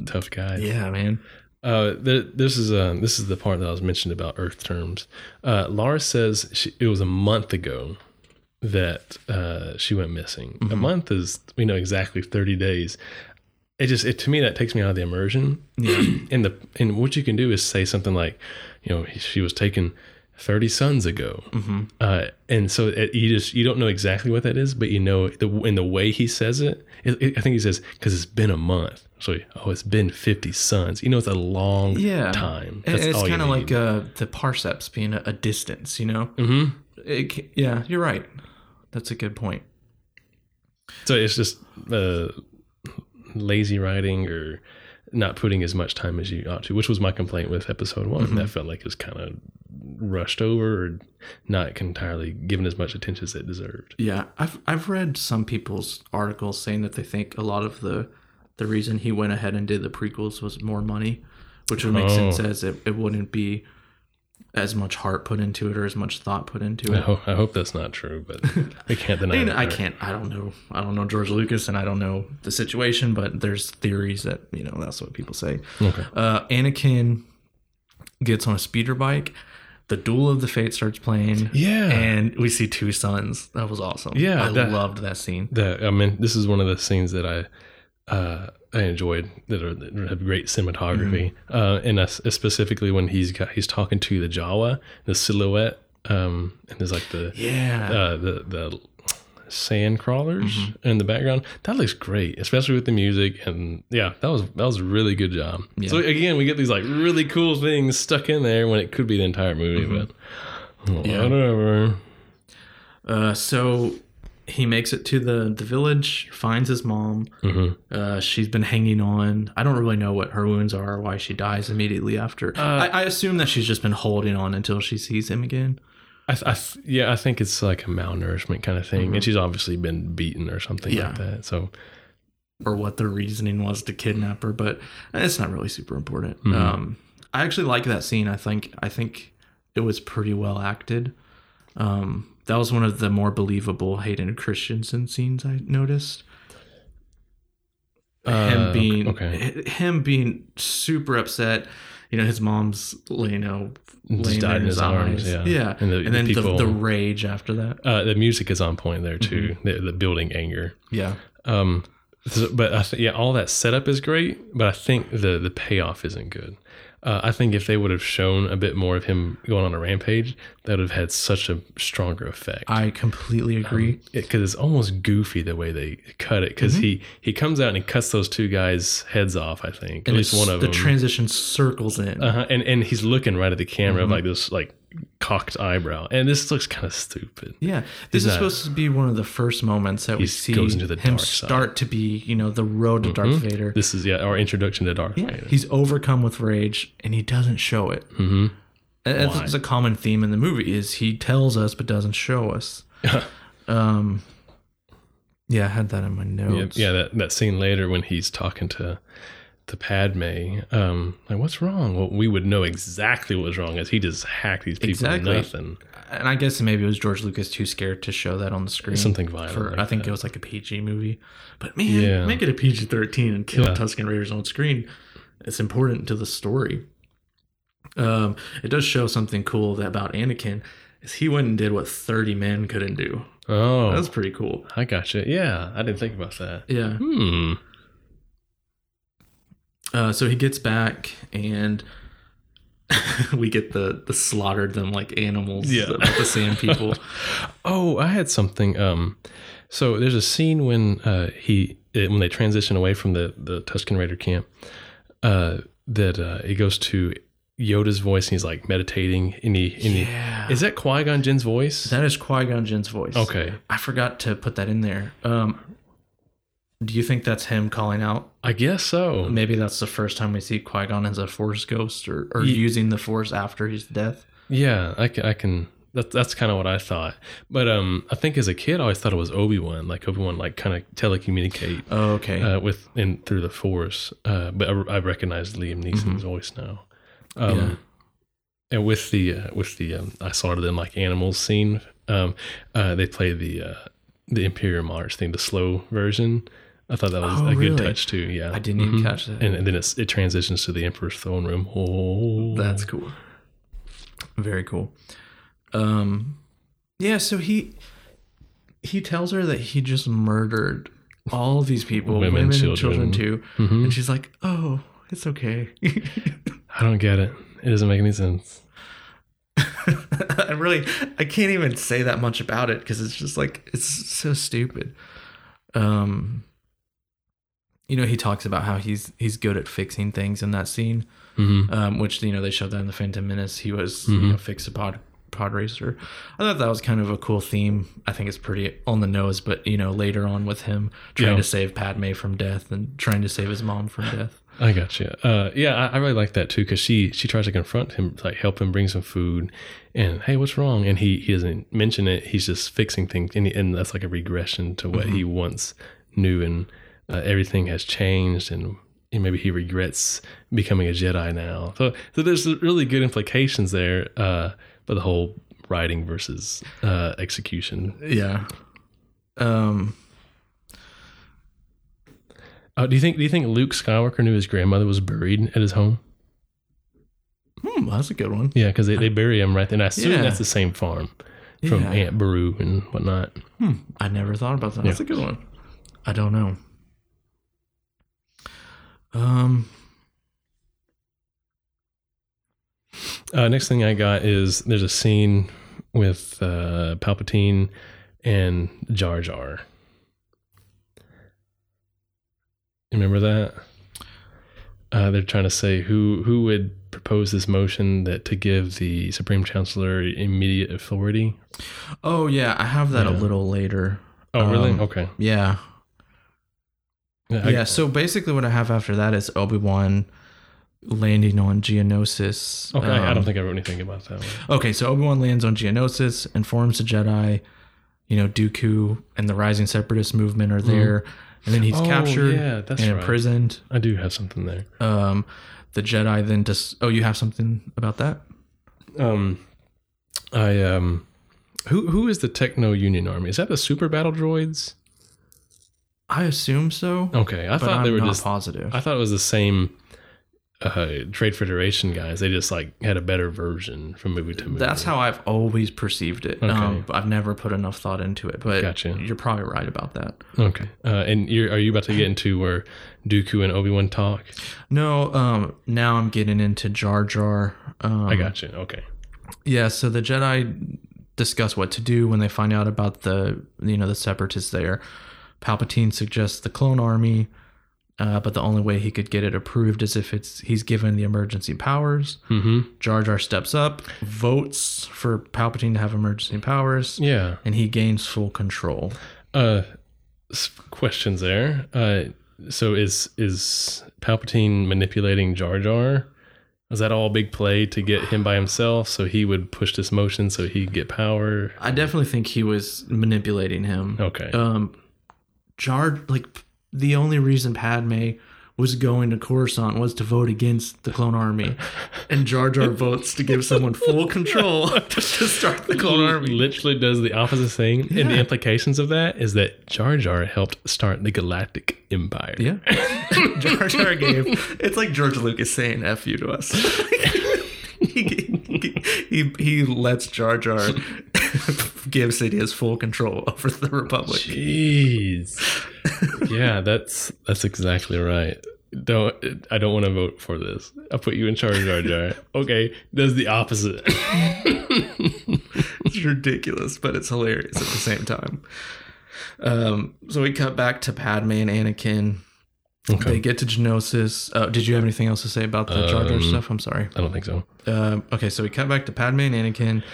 tough guy yeah, man. Uh th- this is uh this is the part that i was mentioning about earth terms. Uh lars says she, it was a month ago that uh she went missing. A month is we know exactly 30 days. It just it to me that takes me out of the immersion. Yeah. [clears throat] and the and what you can do is say something like you know she was taken 30 suns ago Mhm. uh, and so it, you just you don't know exactly what that is but you know the in the way he says it, it, it- i think he says because it's been a month so oh it's been 50 suns you know it's a long Yeah. time And it's kind of like uh, the parsecs being a, a distance, you know? Mhm. It, yeah, you're right. That's a good point. so it's just uh, lazy writing or not putting as much time as you ought to which was my complaint with episode one Mm-hmm. that felt like it was kind of rushed over or not entirely given as much attention as it deserved Yeah, I've I've read some people's articles saying that they think a lot of the the reason he went ahead and did the prequels was more money, which would make Oh. sense as it, it wouldn't be as much heart put into it or as much thought put into I, it. ho- I hope that's not true, but [laughs] I can't I deny mean. I can't. I don't know. I don't know George Lucas, and I don't know the situation, but there's theories that you know that's what people say. Okay. Uh, Anakin gets on a speeder bike. The Duel of the Fate starts playing. Yeah. and we see two suns. That was awesome. Yeah, I that- loved that scene. The, I mean, this is one of the scenes that I uh, I enjoyed that, are, that have great cinematography, Mm-hmm. uh, and that's specifically when he's got he's talking to the Jawa, the silhouette, um, and there's like the Yeah. uh, the the sand crawlers Mm-hmm. in the background. That looks great, especially with the music and yeah, that was that was a really good job. So again, we get these like really cool things stuck in there when it could be the entire movie, but Mm-hmm. Yeah. whatever. Uh, so he makes it to the the village, finds his mom. hmm Uh, she's been hanging on. I don't really know what her wounds are, or why she dies immediately after. Uh, I, I assume that she's just been holding on until she sees him again. I, th- I th- yeah, I think it's like a malnourishment kind of thing, and she's obviously been beaten or something Mm-hmm. Yeah. like that. So or what the reasoning was to kidnap her, but it's not really super important. Mm-hmm. Um, I actually like that scene. I think I think it was pretty well acted. Um, that was one of the more believable Hayden Christensen scenes I noticed. Uh, him being okay. him being super upset. You know, his mom's you know laying died in his arms, yeah. yeah. And And, the- the then people- the, the rage after that. Uh, the music is on point there too. The, the building anger. Yeah, Um, so- but I th- yeah, all that setup is great, but I think the the payoff isn't good. Uh, I think if they would have shown a bit more of him going on a rampage, that would have had such a stronger effect. I completely agree. Because it's almost goofy the way they cut it. Because Mm-hmm. he he comes out and he cuts those two guys' heads off. I think at least one of the them. The transition circles in. uh-huh. And and he's looking right at the camera Mm-hmm. like this like cocked eyebrow, and this looks kind of stupid. Yeah, this is not- supposed to be one of the first moments that we see goes into the him start to be, you know, the road to Darth Vader. This is yeah our introduction to Darth Yeah, Vader. he's overcome with rage, and he doesn't show it. hmm That's a common theme in the movie: is he tells us but doesn't show us. [laughs] um, yeah, I had that in my Yeah, notes. yeah, that, that scene later when he's talking to to Padme, um, like what's wrong? Well, we would know exactly what was wrong as he just hacked these people Exactly. to nothing. and I guess maybe it was George Lucas too scared to show that on the screen. Something violent For, like I think that. it was like a PG movie, but man, Yeah. make it a PG thirteen and kill Yeah. Tusken Raiders on screen. It's important to the story. Um, it does show something cool that about Anakin is he went and did what thirty men couldn't do. Oh, That's pretty cool. I got you. Yeah, I didn't think about that. Yeah. Hmm. Uh, so he gets back and [laughs] we get the the slaughtered them like animals. Yeah. the sand people. [laughs] Oh, I had something. Um, so there's a scene when uh, he eh, when they transition away from the the Tusken Raider camp, uh, that uh, he goes to Yoda's voice and he's like meditating. And he, and he Yeah. is that Qui Gon Jinn's voice? That is Qui Gon Jinn's voice. Okay. I forgot to put that in there. Um, do you think that's him calling out? I guess so. Maybe that's the first time we see Qui Gon as a Force ghost or, or Ye- using the Force after his death. Yeah, I can. I can that, that's kind of what I thought. But um, I think as a kid, I always thought it was Obi Wan. Like Obi Wan, like kind of telecommunicate Oh, okay. uh, with in through the Force. Uh, but I, I recognize Liam Neeson's voice now. Um, Yeah. And with the uh, with the um, I saw it in like animals scene. Um, uh, they play the uh, the Imperial March thing, the slow version. I thought that was Oh, a good really? touch too. Yeah, I didn't even Mhm. catch that. And, and then it's, it transitions to the Emperor's throne room. Oh, That's cool. Very cool. Um, yeah. So he he tells her that he just murdered all these people, Women, women, and children. children too, Mhm. and she's like, "Oh, it's okay." [laughs] I don't get it. It doesn't make any sense. [laughs] I really I can't even say that much about it because it's just like it's so stupid. Um you know, he talks about how he's he's good at fixing things in that scene. hmm Um, which you know they showed that in the Phantom Menace. He was you know fix a pod pod racer. I thought that was kind of a cool theme. I think it's pretty on the nose, but you know later on with him trying Yeah. to save Padme from death and trying to save his mom from death. I got you. Uh, yeah, I, I really like that too because she she tries to confront him, like help him bring some food, and hey, what's wrong? And he he doesn't mention it. He's just fixing things, and, he, and that's like a regression to what he once knew, and uh, everything has changed, and, maybe he regrets becoming a Jedi now. So so there's really good implications there, uh, for the whole writing versus uh, execution. Yeah. Um. Uh, do you think do you think Luke Skywalker knew his grandmother was buried at his home? Hmm, that's a good one. Yeah, because they, they bury him right there. And I assume Yeah. that's the same farm from Yeah. Aunt Beru and whatnot. Hmm, I never thought about that. That's a good one. I don't know. Um. Uh, next thing I got is there's a scene with uh, Palpatine and Jar Jar. Remember that? Uh, they're trying to say who who would propose this motion that to give the Supreme Chancellor immediate authority. Oh yeah, I have that a little later. Oh, really? Um, Okay. Yeah. I- yeah. So basically, what I have after that is Obi Wan landing on Geonosis. okay. I Um, don't think I wrote anything about that one. Okay, so Obi Wan lands on Geonosis, informs the Jedi. You know, Dooku and the Rising Separatist movement are there. and then he's Oh, captured yeah, and right. imprisoned. I do have something there. Um, the Jedi then just. Oh, you have something about that? Um, I um, who who is the Techno Union Army? Is that the super battle droids? I assume so. Okay, I thought I'm they were just. positive. I thought it was the same. Uh, Trade Federation guys. They just like had a better version from movie to movie. That's how I've always perceived it. Okay. Um, I've never put enough thought into it. But Gotcha. you're probably right about that. Okay. Uh, and you're, are you about to get into where Dooku and Obi Wan talk? No, um, now I'm getting into Jar Jar. Um, I got you. Okay. Yeah, so the Jedi discuss what to do when they find out about the you know the separatists there. Palpatine suggests the clone army, uh, but the only way he could get it approved is if it's he's given the emergency powers. Mm-hmm. Jar Jar steps up, votes for Palpatine to have emergency powers, Yeah. and he gains full control. Uh, questions there. Uh, so is is Palpatine manipulating Jar Jar? Was that all a big play to get him by himself so he would push this motion so he'd get power? I definitely think he was manipulating him. Okay. um Jar like the only reason Padme was going to Coruscant was to vote against the clone army, and Jar Jar [laughs] votes to give someone full control [laughs] to start the clone army. literally does the opposite thing. And the implications of that is that Jar Jar helped start the Galactic Empire. Yeah, [laughs] Jar Jar gave. It's like George Lucas saying "f you" to us. he, [laughs] he he lets Jar Jar [laughs] give Sidious full control over the Republic. Jeez. yeah, that's that's exactly right. Don't I don't want to vote for this. I'll put you in charge, Jar Jar. [laughs] Okay, does the opposite. it's ridiculous, but it's hilarious at the same time. Um, so we cut back to Padme and Anakin. They get to Geonosis. Uh, did you have anything else to say about the Jar Jar Um, stuff? I'm sorry. I don't think so. Um, okay, so we cut back to Padme and Anakin.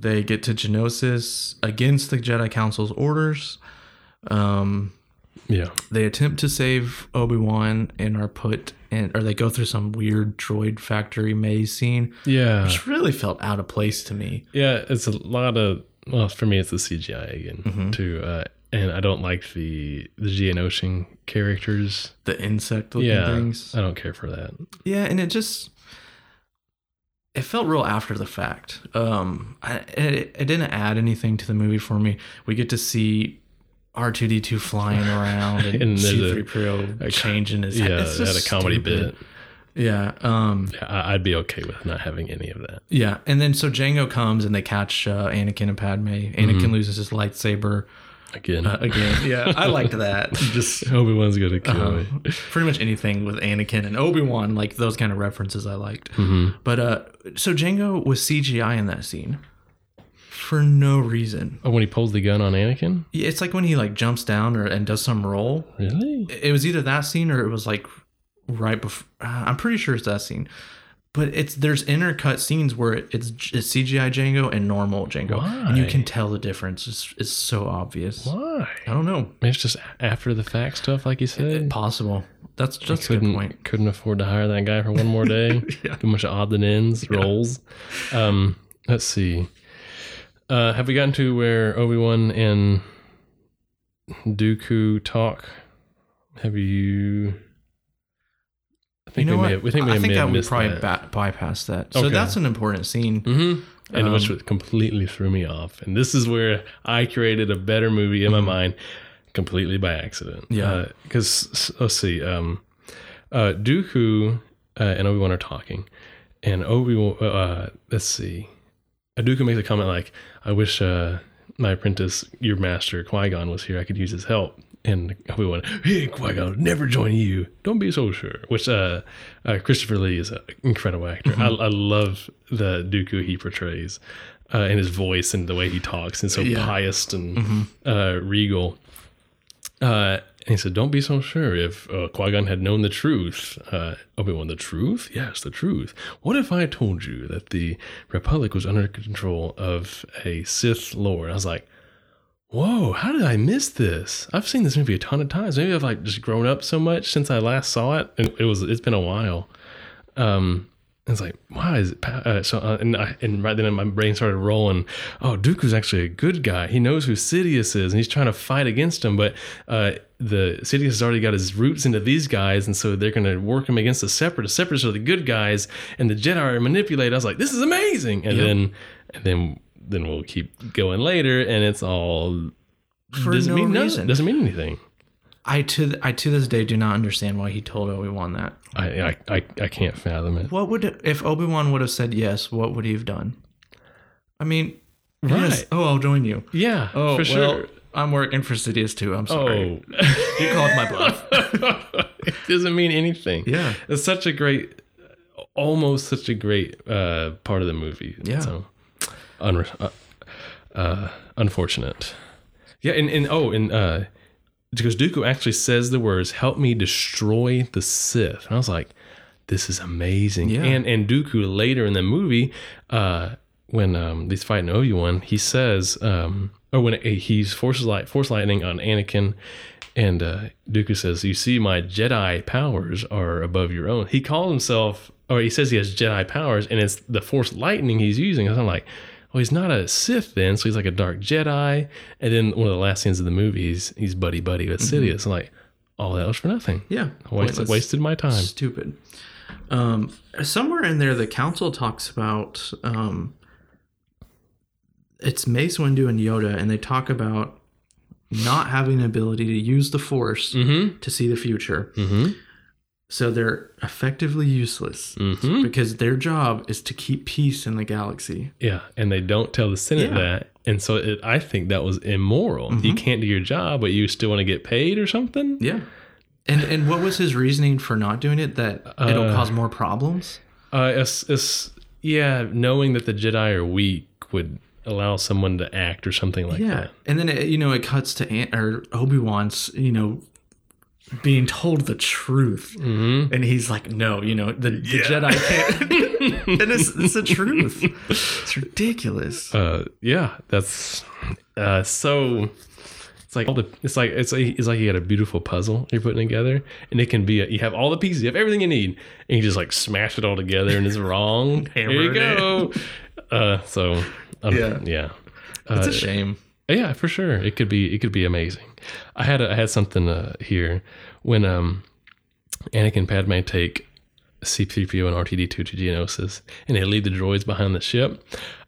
They get to Geonosis against the Jedi Council's orders. Um, Yeah. they attempt to save Obi Wan and are put in, or they go through some weird droid factory maze scene, Yeah. which really felt out of place to me. Yeah, it's a lot of well, for me it's the CGI again Mhm. too. Uh and I don't like the the Geonosian characters. The insect looking Yeah. things. I don't care for that. Yeah, and it just it felt real after the fact. Um, I, it, it didn't add anything to the movie for me. We get to see R two D two flying [laughs] around and, And there's a- C three PO changing his head. Yeah, It's it had a comedy stupid. bit. Yeah, um, Yeah, I'd be okay with not having any of that. yeah, and then so Jango comes and they catch uh, Anakin and Padme. Anakin Mhm. loses his lightsaber Again, uh, again. Yeah, I liked that. [laughs] Just [laughs] Obi Wan's gonna kill uh, me. pretty much anything with Anakin and Obi Wan, like those kind of references, I liked. hmm But uh so Jango was CGI in that scene for no reason. Oh, when he pulls the gun on Anakin, Yeah, It's like when he like jumps down or and does some roll. really? It was either that scene or it was like right before. Uh, I'm pretty sure it's that scene. But it's there's intercut scenes where it's, it's CGI Jango and normal Jango, and you can tell the difference. It's, it's so obvious. Why? I don't know. Maybe it's just after the fact stuff, like you said. Possible. That's just a good couldn't point. couldn't afford to hire that guy for one more [laughs] day. Yeah. Too much odds and ends rolls. Um, let's see. Uh, have we gotten to where Obi Wan and Dooku talk? Have you? I You think know we may have, we think we I think I would probably that. bypass that. So Okay. that's an important scene. Mm-hmm. And which Um, completely threw me off. And this is where I created a better movie in my mind completely by accident. Mm-hmm. Yeah. Because, let's see. Um, uh, Dooku uh, and Obi Wan are talking. And Obi Wan, uh, let's see. Uh, Dooku makes a comment like, I wish uh, my apprentice, your master, Qui Gon, was here. I could use his help. And Obi Wan, hey, Qui Gon, never join you. Don't be so sure. Which uh, uh, Christopher Lee is an incredible actor. I, I love the Dooku he portrays uh, and his voice and the way he talks and so Yeah. pious and uh, regal. Uh, and he said, "Don't be so sure. If uh, Qui Gon had known the truth, uh, Obi Wan, the truth, yes, the truth. What if I told you that the Republic was under control of a Sith Lord?" I was like, "Whoa, how did I miss this? I've seen this movie a ton of times. Maybe I've like just grown up so much since I last saw it, and it was it's been a while." Um, it's like, why is it? Uh, so, uh, and, I, and right then my brain started rolling. Oh, Dooku's actually a good guy. He knows who Sidious is, and he's trying to fight against him. But uh, the Sidious has already got his roots into these guys, and so they're going to work him against the Separatists. The Separatists are the good guys, and the Jedi are manipulated. I was like, this is amazing. And Yep. then, and then, then we'll keep going later, and it's all For doesn't no mean reason. Doesn't mean anything. I to th- I to this day do not understand why he told Obi Wan that. I, I I I can't fathom it. What would if Obi Wan would have said yes? What would he have done? I mean, Right. yes. Oh, I'll join you. Yeah, Oh, for well, sure. I'm working for Sidious too. I'm sorry. Oh, You called my bluff. [laughs] it doesn't mean anything. Yeah. it's such a great, almost such a great uh, part of the movie. Yeah. so unre- uh, uh, unfortunate. Yeah, and and oh, and uh, because Dooku actually says the words "Help me destroy the Sith," and I was like, "This is amazing." Yeah. And and Dooku later in the movie, uh, when um, he's fighting Obi Wan, he says, um, or when he's forces light force lightning on Anakin. And uh, Dooku says, "You see, my Jedi powers are above your own." He calls himself, or he says he has Jedi powers, and it's the Force lightning he's using. And I'm like, "Well, he's not a Sith then, so he's like a Dark Jedi." And then one of the last scenes of the movie, he's he's buddy buddy with Sidious. I'm like, "All that was for nothing. Yeah. Wasted, wasted my time." Stupid. Um, somewhere in there, the council talks about um, it's Mace Windu and Yoda, and they talk about not having the ability to use the Force Mm-hmm. to see the future. Mm-hmm. So they're effectively useless Mm-hmm. because their job is to keep peace in the galaxy. Yeah, and they don't tell the Senate Yeah. that, and so it, I think that was immoral. You can't do your job, but you still want to get paid or something. Yeah. And and what was his reasoning for not doing it? That it'll Uh, cause more problems. Uh, it's, it's yeah, knowing that the Jedi are weak would allow someone to act or something like yeah. that. And then it, you know it cuts to Ant or Obi Wan's you know being told the truth, Mm-hmm. and he's like, no, you know the, the Jedi can't. [laughs] and it's it's the truth. It's ridiculous. Uh, yeah, that's uh, so. It's like all the. It's like it's like, it's like you got a beautiful puzzle you're putting together, and it can be. A, you have all the pieces, you have everything you need, and you just like smash it all together, and it's wrong. [laughs] Here you go. [laughs] Uh, so um, Yeah. yeah. It's Uh, a shame. Yeah, for sure. It could be it could be amazing. I had a, I had something uh, here when um Anakin Padme take C3PO and R2D2 to Geonosis and they leave the droids behind the ship.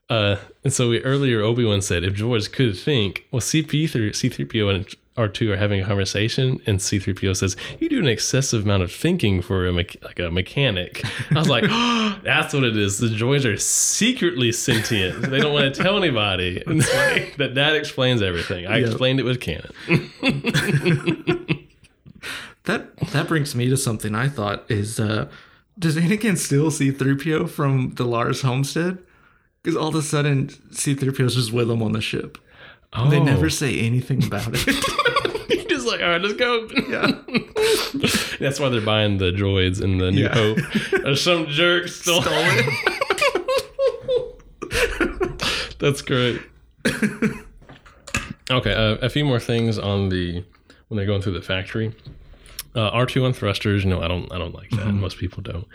Uh, and so we, earlier Obi Wan said if droids could think, well, CP3, C3PO and R2 are having a conversation, and C3PO says, "You do an excessive amount of thinking for a me- like a mechanic." I was like, [laughs] "That's what it is. The droids are secretly sentient. They don't want to tell anybody." And [laughs] that that explains everything. I Yep. explained it with canon. [laughs] That that brings me to something I thought is uh does Anakin still see 3PO from the Lars homestead? Because all of a sudden C3PO's just with him on the ship. Oh, They never say anything about it. Like, all right, let's go. yeah. [laughs] That's why they're buying the droids in the New Yeah. Hope. There's some jerk stole it. [laughs] That's great. okay, uh, a few more things on the when they're going through the factory. Uh, R2 on thrusters, you know, I don't, I don't like that. Most people don't.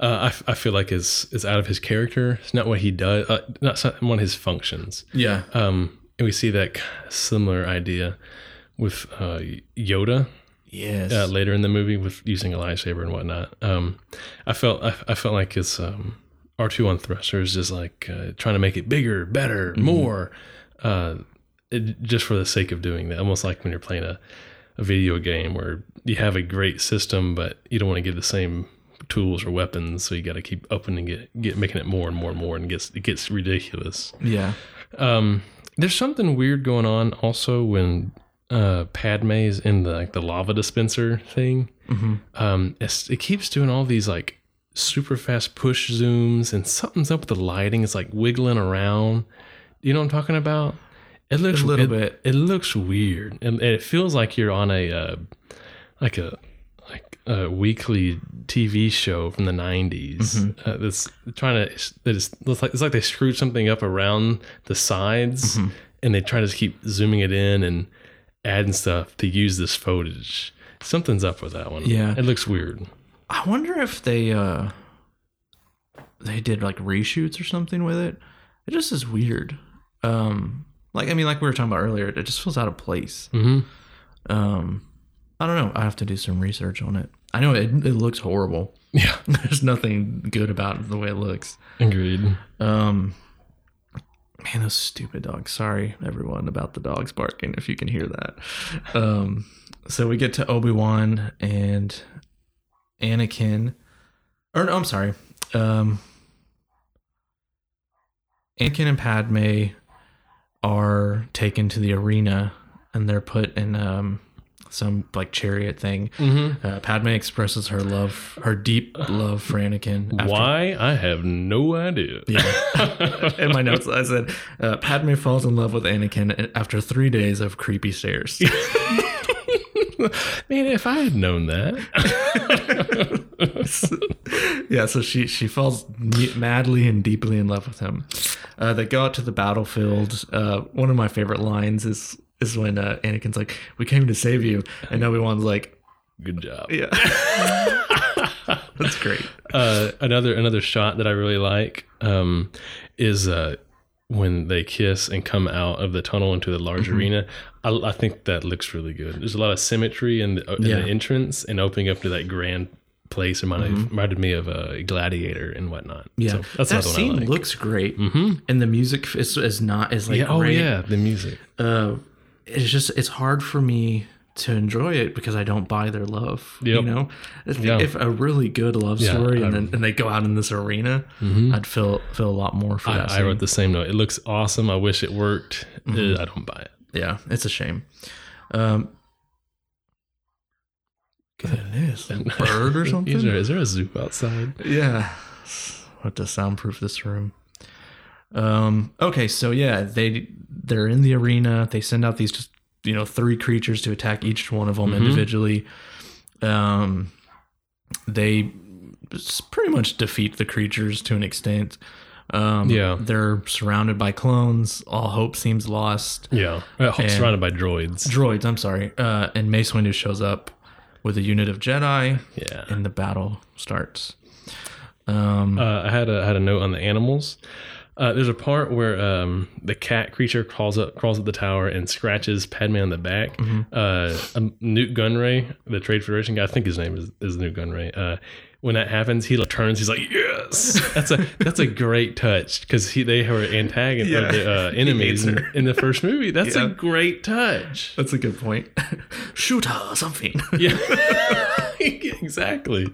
Uh, I, f- I feel like it's, it's out of his character. It's not what he does. Uh, not some- one of his functions. Yeah. Um, and we see that similar idea with uh, Yoda Yes. uh, later in the movie with using a lightsaber and whatnot. Um, I felt I, I felt like his um, R2 on thrusters is just like uh, trying to make it bigger, better, more, uh, it, just for the sake of doing that. Almost like when you're playing a, a video game where you have a great system, but you don't want to give the same tools or weapons, so you got to keep opening it, get making it more and more and more, and it gets it gets ridiculous. yeah. Um, there's something weird going on also when uh, Padme's in the like the lava dispenser thing. Um, it's, it keeps doing all these like super fast push zooms, and something's up with the lighting. It's like wiggling around. You know what I'm talking about? It looks A little it- bit. It looks weird, and, and it feels like you're on a uh, like a like a weekly TV show from the 90s uh, that's trying to that is looks like it's like they screwed something up around the sides and they try to keep zooming it in and adding stuff to use this footage. Something's up with that one. Yeah. it looks weird. I wonder if they uh they did like reshoots or something with it. It just is weird. Um, like I mean, like we were talking about earlier, it just feels out of place. hmm Um, I don't know. I have to do some research on it. I know it, it looks horrible. Yeah, [laughs] There's nothing good about the way it looks. agreed. Um, man, those stupid dogs. Sorry, everyone, about the dogs barking. If you can hear that. Um, so we get to Obi Wan and Anakin, or no, I'm sorry. Um, Anakin and Padme are taken to the arena, and they're put in um some like chariot thing. Mm-hmm. Uh, Padme expresses her love, her deep love for Anakin. after- Why? I have no idea. Yeah. [laughs] in my notes, I said uh, Padme falls in love with Anakin after three days of creepy stares. [laughs] Man, if I had known that. [laughs] yeah, so she she falls madly and deeply in love with him. Uh, they go out to the battlefield. Uh, one of my favorite lines is is when uh, Anakin's like, "We came to save you," and Obi Wan's like, Good job. "Yeah." [laughs] That's great. Uh, another another shot that I really like um, is uh, when they kiss and come out of the tunnel into the large Mm-hmm. arena. I, I think that looks really good. There's a lot of symmetry in the, in Yeah. the entrance and opening up to that grand place. Reminded, reminded me of a Gladiator and whatnot. Mm-hmm. Yeah, so that's that scene like. looks great, hmm and the music is, is not as like yeah, oh yeah, the music. uh, it's just it's hard for me to enjoy it because I don't buy their love. You know, if, Yeah. if a really good love Yeah, story and then and they go out in this arena, Mhm. I'd feel feel a lot more for that. I, I scene. wrote the same note. It looks awesome. I wish it worked. Mm-hmm. Uh, I don't buy it. yeah, it's a shame. Um, goodness, a [laughs] bird or something. Is there, is there a zoo outside? Yeah. What to soundproof this room. Um okay, so yeah, they they're in the arena. They send out these just you know three creatures to attack each one of them Mhm. individually. Um they pretty much defeat the creatures to an extent. Um Yeah. they're surrounded by clones. All hope seems lost. Yeah, Uh, And- surrounded by droids. Droids, I'm sorry. Uh and Mace Windu shows up with a unit of Jedi Yeah. and the battle starts. Um Uh, I had a I had a note on the animals. Uh, there's a part where um, the cat creature crawls up crawls up the tower and scratches Padme on the back. Mm-hmm. Uh, um, Nute Gunray, the Trade Federation guy, I think his name is, is Nute Gunray. Uh, when that happens, he like, turns. He's like, "Yes, that's a that's a great touch," because he they were antagonists, Yeah. the, uh, [laughs] enemies in, in the first movie. That's Yeah. a great touch. That's a good point. [laughs] Shoot her or something. Yeah, [laughs] exactly.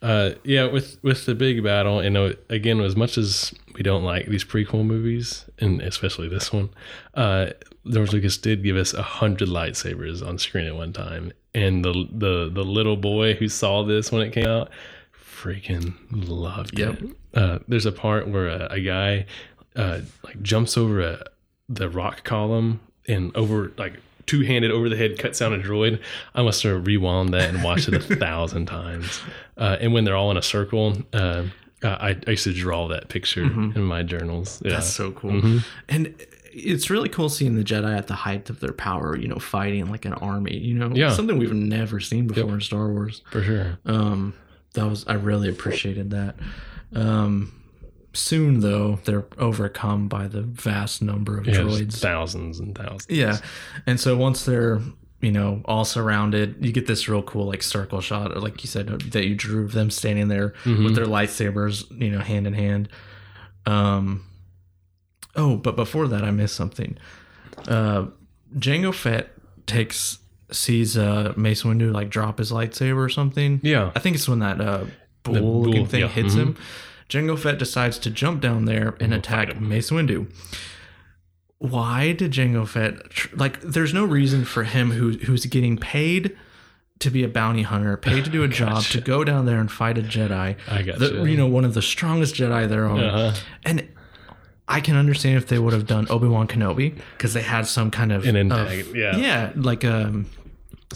Uh, yeah, with with the big battle, and uh, again, as much as we don't like these prequel movies, and especially this one, uh, George Lucas did give us a hundred lightsabers on screen at one time, and the the the little boy who saw this when it came out, freaking loved Yep. it. Uh, there's a part where a, a guy uh, like jumps over a the rock column and over like two handed over the head cuts down a droid. I must have rewound that and watched it a [laughs] thousand times. Uh, and when they're all in a circle, uh, I, I used to draw that picture in my journals. Yeah. Mm-hmm. That's so cool. Mhm. And it's really cool seeing the Jedi at the height of their power, you know, fighting like an army, you know, Yeah. something we've never seen before in Star Wars. for sure. Um, that was, I really appreciated that. Um, soon though, they're overcome by the vast number of Yeah, droids. thousands and thousands. Yeah. And so once they're, you know, all surrounded, you get this real cool like circle shot, or like you said, that you drew of them standing there Mhm. with their lightsabers, you know, hand in hand. Um oh, but before that I missed something. Uh Jango Fett takes sees uh Mace Windu like drop his lightsaber or something. Yeah. I think it's when that uh bull, bull, looking thing yeah, hits mhm. him. Jango Fett decides to jump down there and attack Mace Windu. Why did Jango Fett tr- like? There's no reason for him who who's getting paid to be a bounty hunter, paid to do [sighs] a job to go down there and fight a Jedi. I got The, you know, one of the strongest Jedi there are. Uh-huh. And I can understand if they would have done Obi Wan Kenobi because they had some kind of An of- yeah. yeah, like um,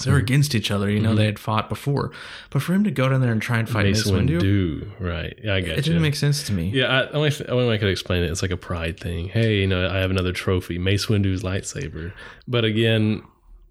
they were against each other. You know, they had fought before, but for him to go down there and try and fight Mace Mace Windu, Windu. Right. Yeah, I got it you. didn't make sense to me. Yeah, I, only only way I could explain it, it's like a pride thing. Hey, you know, I have another trophy, Mace Windu's lightsaber. But again,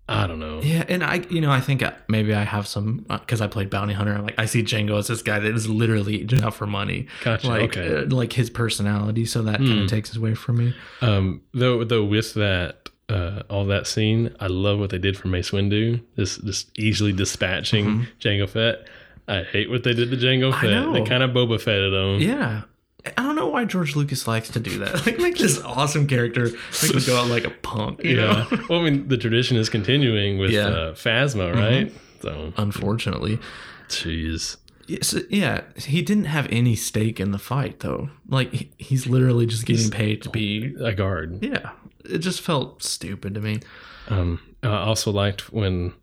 I don't know. Yeah, and I, you know, I think uh, maybe I have some because I played bounty hunter. I'm like, I see Jango as this guy that is literally just out for money. Gotcha, Like, okay. uh, like his personality, so that kind Hmm. of takes away from me. Um, though, though with that, uh, all that scene, I love what they did for Mace Windu. This, just easily dispatching Jango Fett. I hate what they did to Jango Mm-hmm. I Fett. They kind of Boba Fetted him. Yeah. I don't know why George Lucas likes to do that. [laughs] Like, make this awesome character make him go out like a punk. You Yeah. Know? well, I mean, the tradition is continuing with Yeah. Mm-hmm. uh, Phasma, right? So, Unfortunately. jeez. Yes, yeah, he didn't have any stake in the fight though. Like he- he's literally just getting paid to be. A guard. Yeah, it just felt stupid to me. Um, I also liked when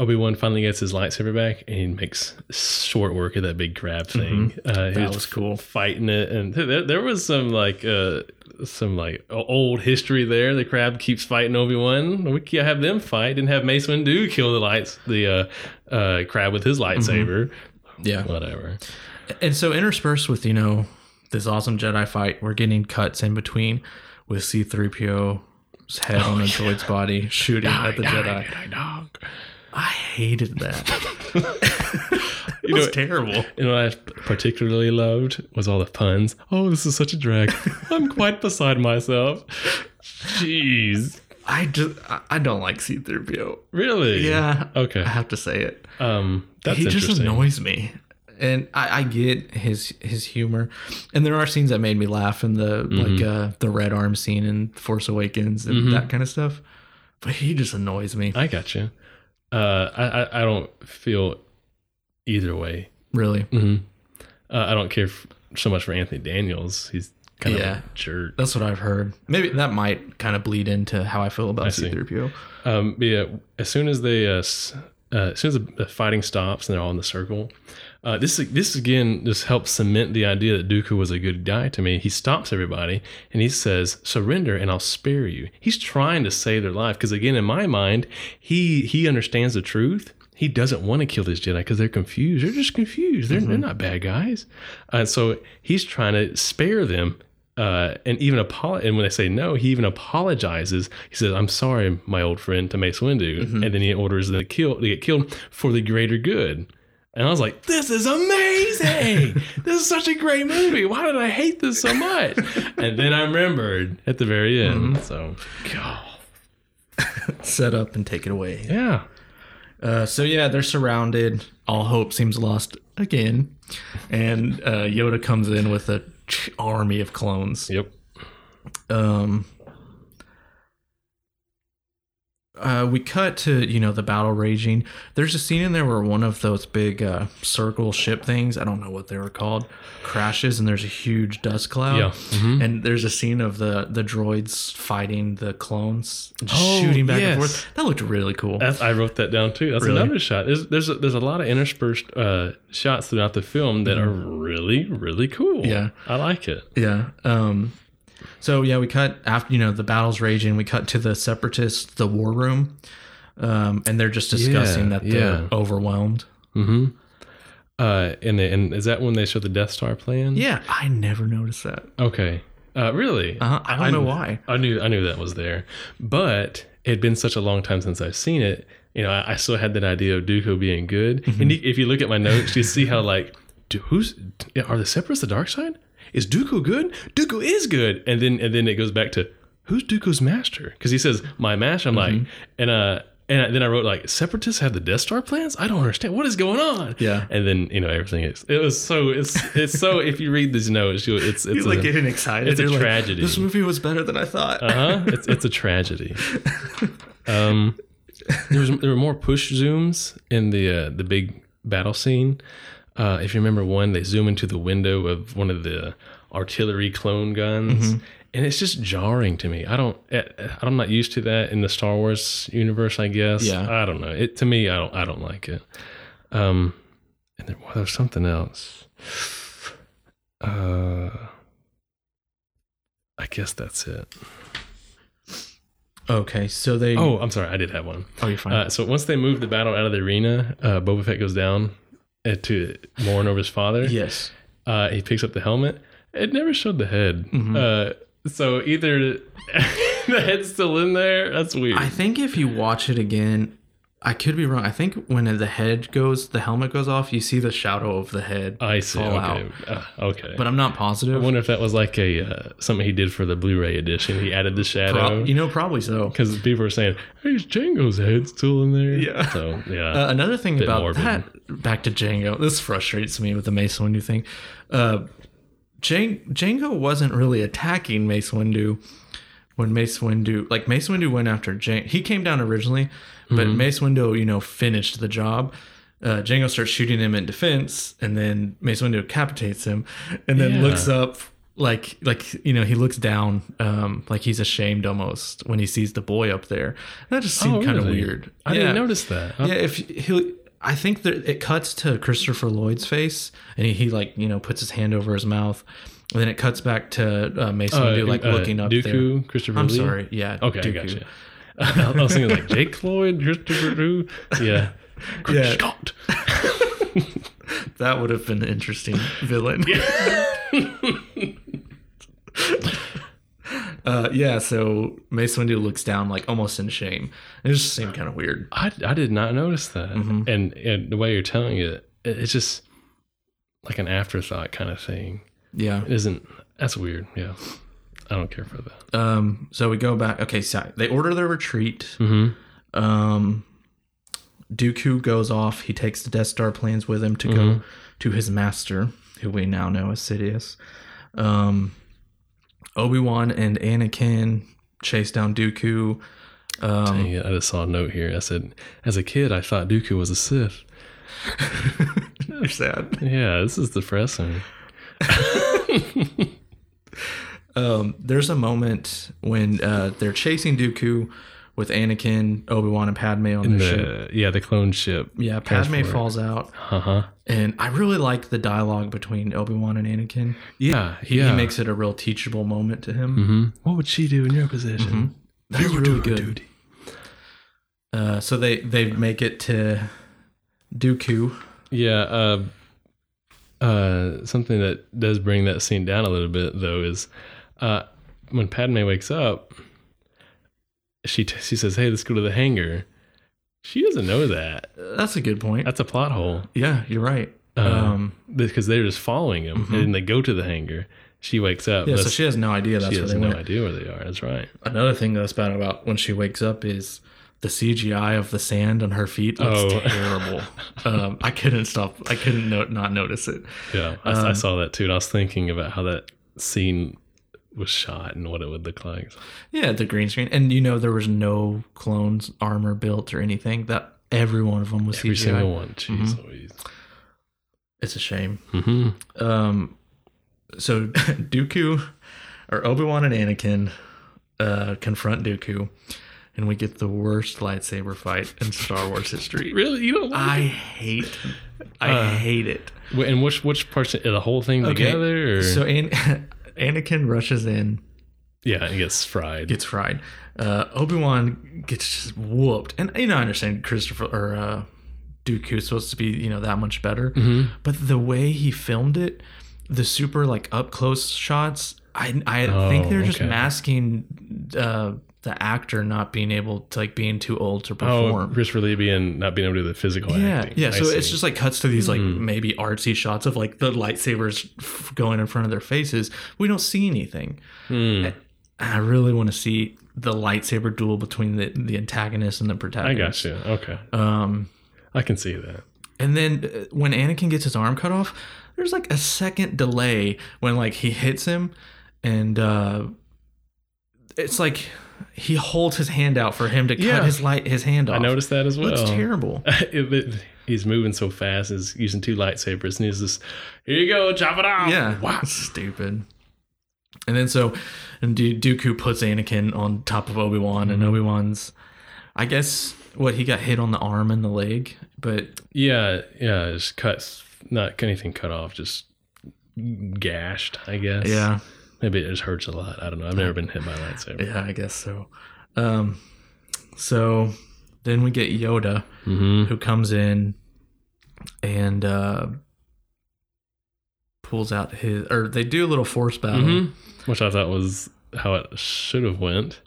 Obi Wan finally gets his lightsaber back and he makes short work of that big crab thing. Uh, Mm-hmm. That was cool. fighting it, and there, there was some like uh, some like old history there. The crab keeps fighting Obi Wan. We can't have them fight. Didn't have Mace Windu kill the lights the uh, uh, crab with his lightsaber. Yeah, Whatever. and so interspersed with you know this awesome Jedi fight, we're getting cuts in between with C three PO's head on a droid's body shooting at the Jedi. Dog. I hated that. [laughs] it You was know- terrible. You know what I particularly loved was all the puns. Oh, this is such a drag. [laughs] I'm quite beside myself. Jeez. I just I don't like C three PO. Really? Yeah, Okay. I have to say it. Um, that's he just annoys me and I, I get his his humor and there are scenes that made me laugh in the Mm-hmm. like uh the red arm scene in force awakens and that kind of stuff but he just annoys me I got you. Uh, I, I don't feel either way. really hmm Uh, I don't care f- so much for Anthony Daniels. He's kind Yeah. of a jerk. that's what i've heard maybe that might kind of bleed into how i feel about see. c3po Um, but yeah, as soon as they, uh, uh, as soon as the, the fighting stops and they're all in the circle, uh, this this again just helps cement the idea that Dooku was a good guy to me. He stops everybody and he says, "Surrender, and I'll spare you." He's trying to save their life because, again, in my mind, he he understands the truth. He doesn't want to kill these Jedi because they're confused. They're just confused. They're, they're not bad guys. Uh, so he's trying to spare them uh, and even apolo- and when they say no, he even apologizes. He says, "I'm sorry, my old friend," to Mace Windu, and then he orders them to kill to get killed for the greater good. And I was like, "This is amazing! [laughs] this is such a great movie. Why did I hate this so much?" and then I remembered at the very end. So, God, [laughs] set up and take it away yeah, uh, so yeah they're surrounded all hope seems lost again and uh, yoda comes in with a army of clones yep, um uh, we cut to you know the battle raging. There's a scene in there where one of those big uh, circle ship things, I don't know what they were called, crashes and there's a huge dust cloud. Yeah. Mhm. And there's a scene of the the droids fighting the clones, just Oh, shooting back yes. and forth. That looked really cool. That's, I wrote that down too. That's Really? another shot. There's there's a, there's a lot of interspersed uh, shots throughout the film that are really really cool. Mm-hmm. Yeah. I like it. Yeah. Um so yeah, we cut after you know the battle's raging, we cut to the separatists, the war room. Um and they're just discussing Yeah, that they're yeah. overwhelmed. Mm-hmm. Uh, and and is that when they show the Death Star plan? Yeah, I never noticed that. Okay. Uh, really? Uh-huh. I don't know why. I knew I knew that was there, but it had been such a long time since I've seen it. You know, I, I still had that idea of Dooku being good. Mm-hmm. And if you look at my notes, you see how like, do, who's are the Separatists the dark side? Is Dooku good? Dooku is good. And then and then it goes back to who's Dooku's master? Because he says my master. I'm like, Mm-hmm. and uh. And then I wrote like separatists have the Death Star plans. I don't understand what is going on. Yeah. And then you know everything is. It was so. It's it's so. if you read these notes, you it's it's a, like getting excited. it's a You're like, tragedy. this movie was better than I thought. uh huh. It's it's a tragedy. [laughs] Um, there was there were more push zooms in the uh, the big battle scene. Uh, if you remember one, they zoom into the window of one of the artillery clone guns, Mm-hmm. and it's just jarring to me. I don't. eh, I'm not used to that in the Star Wars universe. I guess. Yeah. I don't know. It to me, I don't. I don't like it. Um, and there, well, there's something else. Uh, I guess that's it. okay, so they. Oh, I'm sorry. I did have one. oh, you're fine. Uh, so once they move the battle out of the arena, uh, Boba Fett goes down to mourn over his father. yes. Uh, he picks up the helmet. It never showed the head. Mm-hmm. Uh, so either [laughs] the head's still in there. That's weird. I think if you watch it again, I could be wrong. I think when the head goes, the helmet goes off, you see the shadow of the head I see. Okay. Uh, okay. But I'm not positive. I wonder if that was like a uh, something he did for the Blu-ray edition. He added the shadow. Pro- you know, probably so. because people are saying, "Hey, is Jango's head still in there?" Yeah. So yeah, Uh, another thing about morbid. that, back to Jango, this frustrates me with the Mace Windu thing. Uh, Jan- Jango wasn't really attacking Mace Windu when Mace Windu, like Mace Windu went after Jango. He came down originally, but Mm-hmm. Mace Windu, you know, finished the job. Uh, Jango starts shooting him in defense, and then Mace Windu decapitates him, and then Yeah. looks up like like you know he looks down um like he's ashamed almost when he sees the boy up there. That just seemed Oh, kind of really? weird. I Yeah. didn't notice that. Yeah, if he, I think that it cuts to Christopher Lloyd's face, and he, he like you know puts his hand over his mouth, and then it cuts back to uh, Mason Uh, Windu like uh, looking up there. Dooku, Christopher I'm Lee? sorry, yeah. Okay, I Dooku. gotcha. [laughs] I was thinking like Jake Lloyd, Christopher Lee. Yeah. [laughs] Yeah. Scott. [laughs] That would have been an interesting villain. Uh, yeah, so Mace Windu looks down like almost in shame. It just seemed kind of weird. I, I did not notice that. Mhm. And, and the way you're telling it, it, it's just like an afterthought kind of thing. Yeah. It isn't. That's weird. Yeah. I don't care for that. Um. So we go back. Okay. So they order their retreat. Mm-hmm. Um, Dooku goes off. He takes the Death Star plans with him to go Mhm. to his master, who we now know as Sidious. Um, Obi Wan and Anakin chase down Dooku. Um, Dang it, I just saw a note here. I said, as a kid, I thought Dooku was a Sith. [laughs] you're sad. Yeah, this is depressing. [laughs] Um, there's a moment when uh, they're chasing Dooku with Anakin, Obi Wan, and Padme on In the ship. yeah, the clone ship. Yeah, Padme transport. falls out, Uh huh. and I really like the dialogue between Obi Wan and Anakin. Yeah, He, yeah. he makes it a real teachable moment to him. hmm What would she do in your position? That's You really good. duty. Uh, so they they make it to Dooku. Yeah. Uh, uh, something that does bring that scene down a little bit, though, is uh, when Padme wakes up, she t- she says, "Hey, let's go to the hangar." She doesn't know that. That's a good point. That's a plot hole. Yeah, you're right. Uh, Um, because they're just following him, Mhm. and they go to the hangar. She wakes up. yeah, so she has no idea that's she where has they no went. idea where they are. That's right. Another thing that's bad about when she wakes up is the CGI of the sand on her feet looks Oh. terrible. um, I couldn't stop. I couldn't no, not notice it. Yeah, I, I Um, saw that too, and I was thinking about how that scene was shot and what it would look like. Yeah, the green screen, and you know there was no clones armor built or anything. That every one of them was Every CGI. single one. Jeez Mhm. It's a shame. hmm Um, so [laughs] Dooku or Obi Wan and Anakin uh, confront Dooku, and we get the worst lightsaber fight in Star Wars history. [laughs] Really, you don't like I it? hate, I Uh, hate it. And which which parts? The whole thing Okay, together? Or? So An- [laughs] Anakin rushes in, yeah, it gets fried. gets fried. Uh, Obi Wan gets just whooped, and you know I understand Christopher or uh, Dooku is supposed to be you know that much better, hmm but the way he filmed it, the super like up close shots, I I Oh, think they're just okay. masking uh, the actor not being able to like being too old to perform. Oh, perform. Christopher Lee being not being able to do the physical yeah, acting. yeah. I So it's just like cuts to these like Mhm. maybe artsy shots of like the lightsabers f- going in front of their faces. We don't see anything. Hmm. I really want to see the lightsaber duel between the the antagonist and the protagonist. I got you. Okay, Um, I can see that. and then uh, when Anakin gets his arm cut off, there's like a second delay when like he hits him, and uh, it's like he holds his hand out for him to cut his light his hand off. I noticed that as well. Looks terrible. [laughs] It- it- he's moving so fast. He's using two lightsabers, and he's just, "Here you go, chop it off." Yeah, Wow. [laughs] stupid. And then so, and Du- Dooku puts Anakin on top of Obi Wan, and Mhm. Obi Wan's, I guess, what he got hit on the arm and the leg, but Yeah, yeah. Just cuts, not anything cut off, just gashed. I guess. yeah, Maybe it just hurts a lot. I don't know. I've never been hit by a lightsaber. yeah, I guess so. Um, so then we get Yoda, Mm-hmm. who comes in and uh, pulls out his, or they do a little force battle. hmm Which I thought was how it should have went.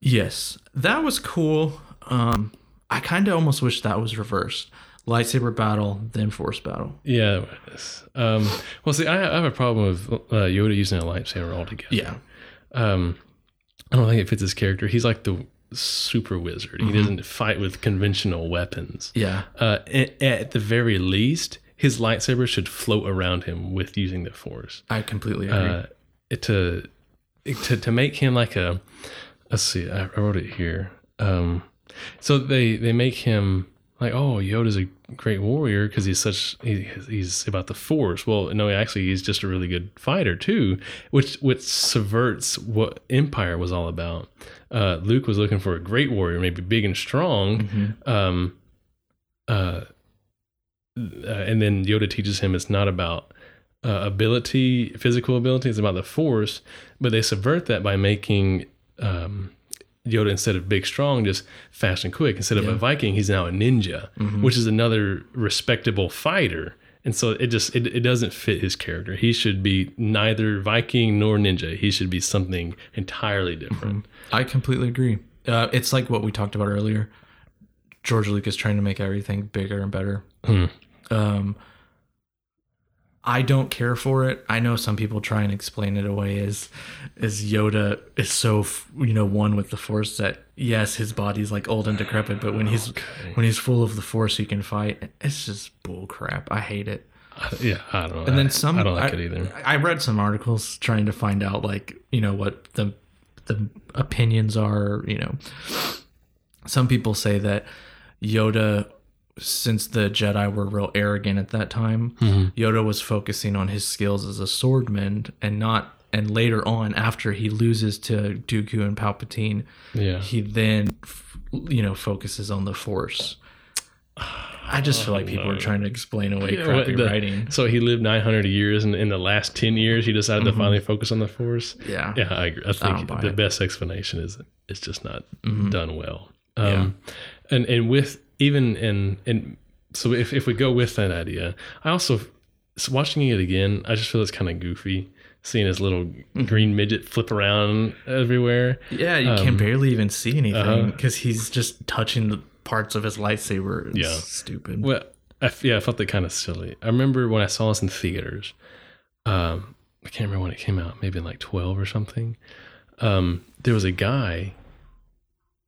Yes, that was cool. Um, I kind of almost wish that was reversed. Lightsaber battle, then force battle. Yeah. Um, well, see, I, I have a problem with uh, Yoda using a lightsaber altogether. Yeah. Um, I don't think it fits his character. He's like the super wizard. He doesn't fight with conventional weapons. Yeah. Uh, at, at the very least, his lightsaber should float around him with using the Force. I completely agree. Uh, to to to make him like a let's see, I, I wrote it here. Um, so they they make him like, oh, Yoda's a great warrior because he's such he, he's about the Force. Well, no, actually, he's just a really good fighter too, which which subverts what Empire was all about. Uh, Luke was looking for a great warrior, maybe big and strong. Um, uh, uh, and then Yoda teaches him it's not about uh, ability, physical ability, it's about the Force. But they subvert that by making um, Yoda instead of big strong, just fast and quick. Instead of a Viking, he's now a ninja, which is another respectable fighter. And so it just it, it doesn't fit his character. He should be neither Viking nor ninja. He should be something entirely different. I completely agree. Uh, it's like what we talked about earlier. George Lucas trying to make everything bigger and better. Hmm. Um, I don't care for it. I know some people try and explain it away as as Yoda is so you know one with the Force that yes, his body's like old and decrepit, but when he's when he's full of the Force, he can fight. It's just bull crap. I hate it. [laughs] Yeah, I don't know. And then some. I don't like I, it either. I read some articles trying to find out, like you know, what the the opinions are. You know, some people say that Yoda, since the Jedi were real arrogant at that time, Mm-hmm. Yoda was focusing on his skills as a swordman and not. And later on, after he loses to Dooku and Palpatine, Yeah. he then, you know, focuses on the Force. I just feel like people are trying to explain away Yeah, crappy the- writing. So he lived 900 years, and in the last 10 years, he decided to finally focus on the Force. Yeah. Yeah, I, agree. I think buy the it. best explanation is it's just not done well. Um, and and with even in and so if if we go with that idea, I also so watching it again, I just feel it's kind of goofy seeing his little green midget flip around everywhere. Yeah, you can barely even see anything uh-huh. because he's just touching the parts of his lightsaber. It's Yeah. stupid. Well, I, yeah, I felt that kind of silly. I remember when I saw this in theaters. Um, I can't remember when it came out, maybe in like 12 or something. Um, there was a guy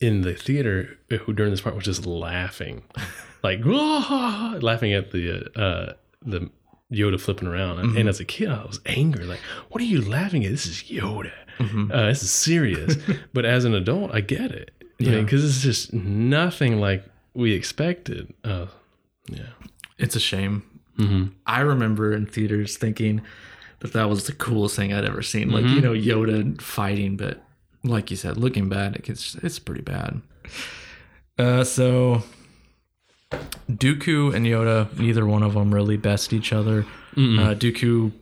in the theater who during this part was just laughing, [laughs] like laughing at the uh, the Yoda flipping around. And as a kid, I was angry, like, "What are you laughing at? This is Yoda. Uh, this is serious." [laughs] but as an adult, I get it, Yeah. because it's just nothing like we expected. Uh, yeah. It's a shame. Mm-hmm. I remember in theaters thinking that that was the coolest thing I'd ever seen. Like Mm-hmm. you know Yoda fighting, but like you said, looking bad, it gets it's pretty bad. Uh, so Dooku and Yoda, neither one of them really best each other. Uh, Dooku,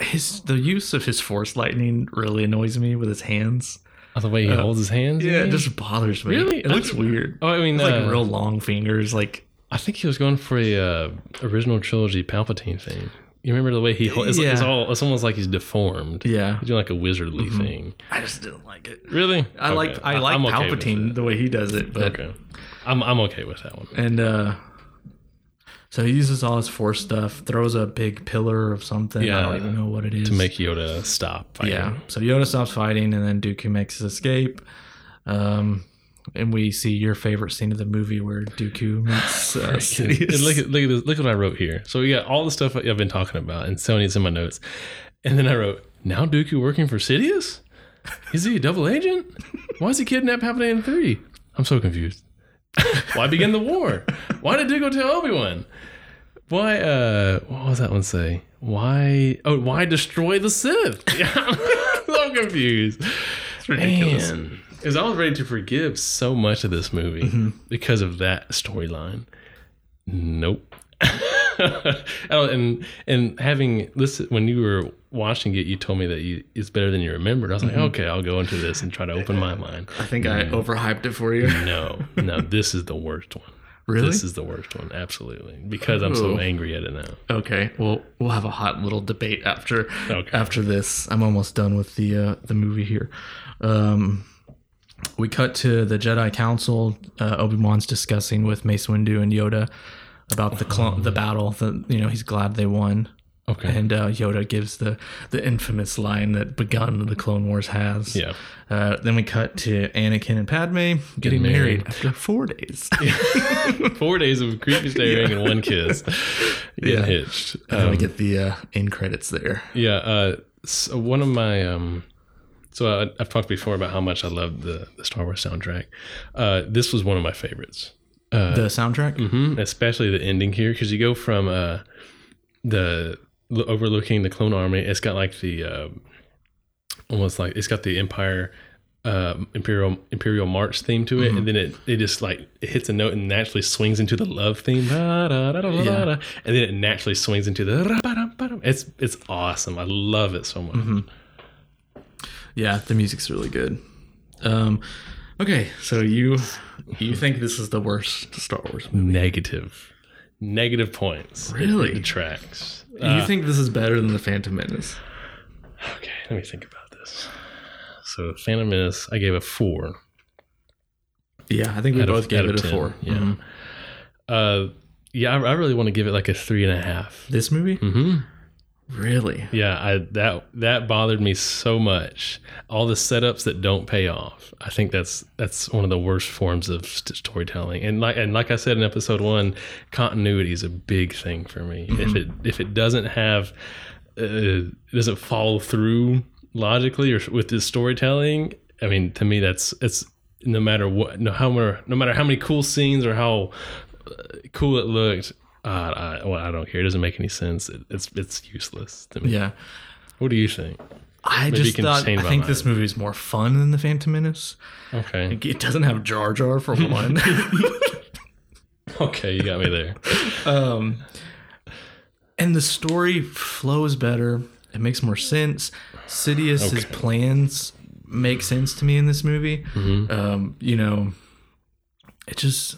his the use of his Force lightning really annoys me with his hands. Oh, the way he holds his hands. you Yeah, it mean? just bothers me. Really? it looks weird. Oh, I mean, It's like uh, real long fingers. Like I think he was going for a uh, original trilogy Palpatine thing. You remember the way he? It's, it's Yeah. all. It's almost like he's deformed. yeah, He's doing like a wizardly thing. I just didn't like it. Really? I like Okay. I like I'm Palpatine it. the way he does it, but Okay. I'm I'm okay with that one. and uh so he uses all his force stuff, throws a big pillar of something. Yeah, I don't even know what it is. To make Yoda stop. Fighting. yeah. So Yoda stops fighting, and then Dooku makes his escape. Um, and we see your favorite scene of the movie where Dooku meets uh, [laughs] Sidious. look at look at this, look at what I wrote here. So we got all the stuff I've been talking about, and Sony's in my notes. And then I wrote, "Now Dooku working for Sidious? Is he a double agent? Why is he kidnap Palpatine in three? I'm so confused. [laughs] Why begin the war? Why did Dooku tell Obi Wan? Why? Uh, what was that one say? Why? Oh, why destroy the Sith? [laughs] I'm so confused. It's ridiculous. Man, because I was ready to forgive so much of this movie Mm-hmm. because of that storyline. Nope. [laughs] Oh, and and having listen when you were watching it, you told me that you, it's better than you remembered. I was Mm-hmm. like, okay, I'll go into this and try to open my mind. I think I overhyped it for you. No, no, this is the worst one. Really? This is the worst one, absolutely, because I'm so angry at it now. Okay, well, we'll have a hot little debate after Okay. after this. I'm almost done with the uh, the movie here. Um, we cut to the Jedi Council. Uh, Obi Wan's discussing with Mace Windu and Yoda about the clone, the battle. The you know he's glad they won. Okay. And uh, Yoda gives the the infamous line that begun the Clone Wars has. yeah. Uh, then we cut to Anakin and Padme getting married. married. after four days. [laughs] Four days of creepy staring and one kiss. [laughs] Getting Yeah. hitched. and then we Um, get the uh, end credits there. yeah. Uh, so one of my um, so I, I've talked before about how much I love the the Star Wars soundtrack. Uh, this was one of my favorites. Uh, The soundtrack. hmm especially the ending here because you go from uh, the lo- overlooking the clone army. It's got like the uh, almost like it's got the Empire. Uh, imperial imperial march theme to it, Mm-hmm. and then it it just like it hits a note and naturally swings into the love theme, Da, da, da, Yeah. and then it naturally swings into the. ra, ba, dum, ba, dum. It's it's awesome. I love it so much. Mm-hmm. Yeah, the music's really good. Um, okay, so you you think this is the worst Star Wars movie? Negative, Negative points. Really? it detracts. you think this is better than the Phantom Menace? Okay, let me think about this. So, Phantom Menace, I gave a four. Yeah, I think we Out of- both gave it a 10, four. yeah. Mhm. Uh, yeah, I, I really want to give it like a three and a half. This movie, Mm-hmm. Really? Yeah, I that that bothered me so much. All the setups that don't pay off. I think that's that's one of the worst forms of storytelling. And like and like I said in episode one, continuity is a big thing for me. If it if it doesn't have, uh, it doesn't follow through logically or with the storytelling. I mean, to me, that's it's no matter what, no how no matter how many cool scenes or how uh, cool it looked. Uh, I, well, I don't care. It doesn't make any sense. It, it's it's useless to me. Yeah. What do you think? I Maybe just thought I think mind. this movie is more fun than the Phantom Menace. Okay. It doesn't have Jar Jar for one. [laughs] [laughs] Okay, you got me there. um, and the story flows better. It makes more sense. Sidious's Okay. plans make sense to me in this movie. Mhm. Um, you know, it just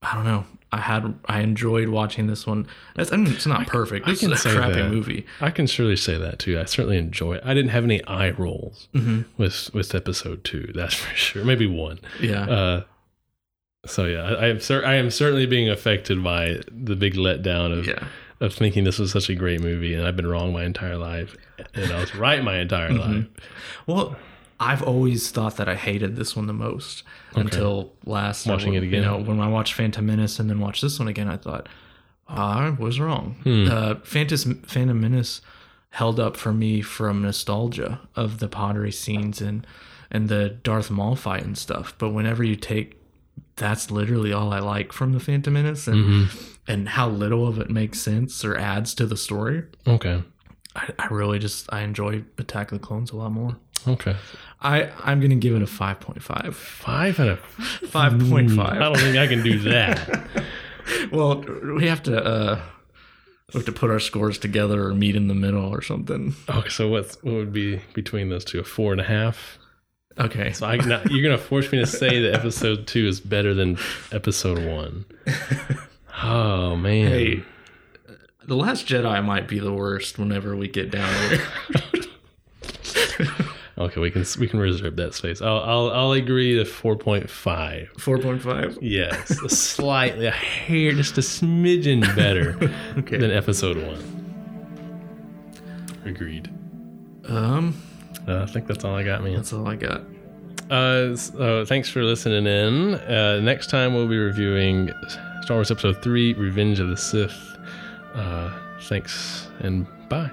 I don't know. I had I enjoyed watching this one. It's, I mean, it's not perfect. I It's can a say crappy that. movie. I can surely say that too. I certainly enjoy it. I didn't have any eye rolls Mhm. with with episode two. That's [laughs] for sure. Maybe one. Yeah. Uh, so yeah, I, I am cer- I am certainly being affected by the big letdown of yeah. of thinking this was such a great movie, and I've been wrong my entire life, and I was right my entire Mm-hmm. life. Well, I've always thought that I hated this one the most until last Watching it again. You know, when I watched Phantom Menace and then watched this one again, I thought I was wrong. Hmm. Uh, Phantom Phantom Menace held up for me from nostalgia of the podrace scenes and and the Darth Maul fight and stuff. But whenever you take that's literally all I like from the Phantom Menace and Mm-hmm. and how little of it makes sense or adds to the story. Okay. I, I really just I enjoy Attack of the Clones a lot more. Okay. I I'm gonna give it a five point five. Five out of Five point I don't think I can do that. [laughs] Well, we have to uh, we have to put our scores together or meet in the middle or something. okay, so what's what would be between those two? A four and a half. Okay. So I now, you're gonna force me to say that episode two is better than episode one. [laughs] Oh man. Hey, the Last Jedi might be the worst. Whenever we get down here. [laughs] Okay, we can we can reserve that space. I'll I'll, I'll agree to four point five. Four point five. Yes, [laughs] slightly a hair, just a smidgen better [laughs] Okay. than episode one. Agreed. Um, Uh, I think that's all I got, man. that's all I got. Uh, so thanks for listening in. Uh, next time we'll be reviewing Star Wars Episode Three: Revenge of the Sith. Uh, thanks and bye.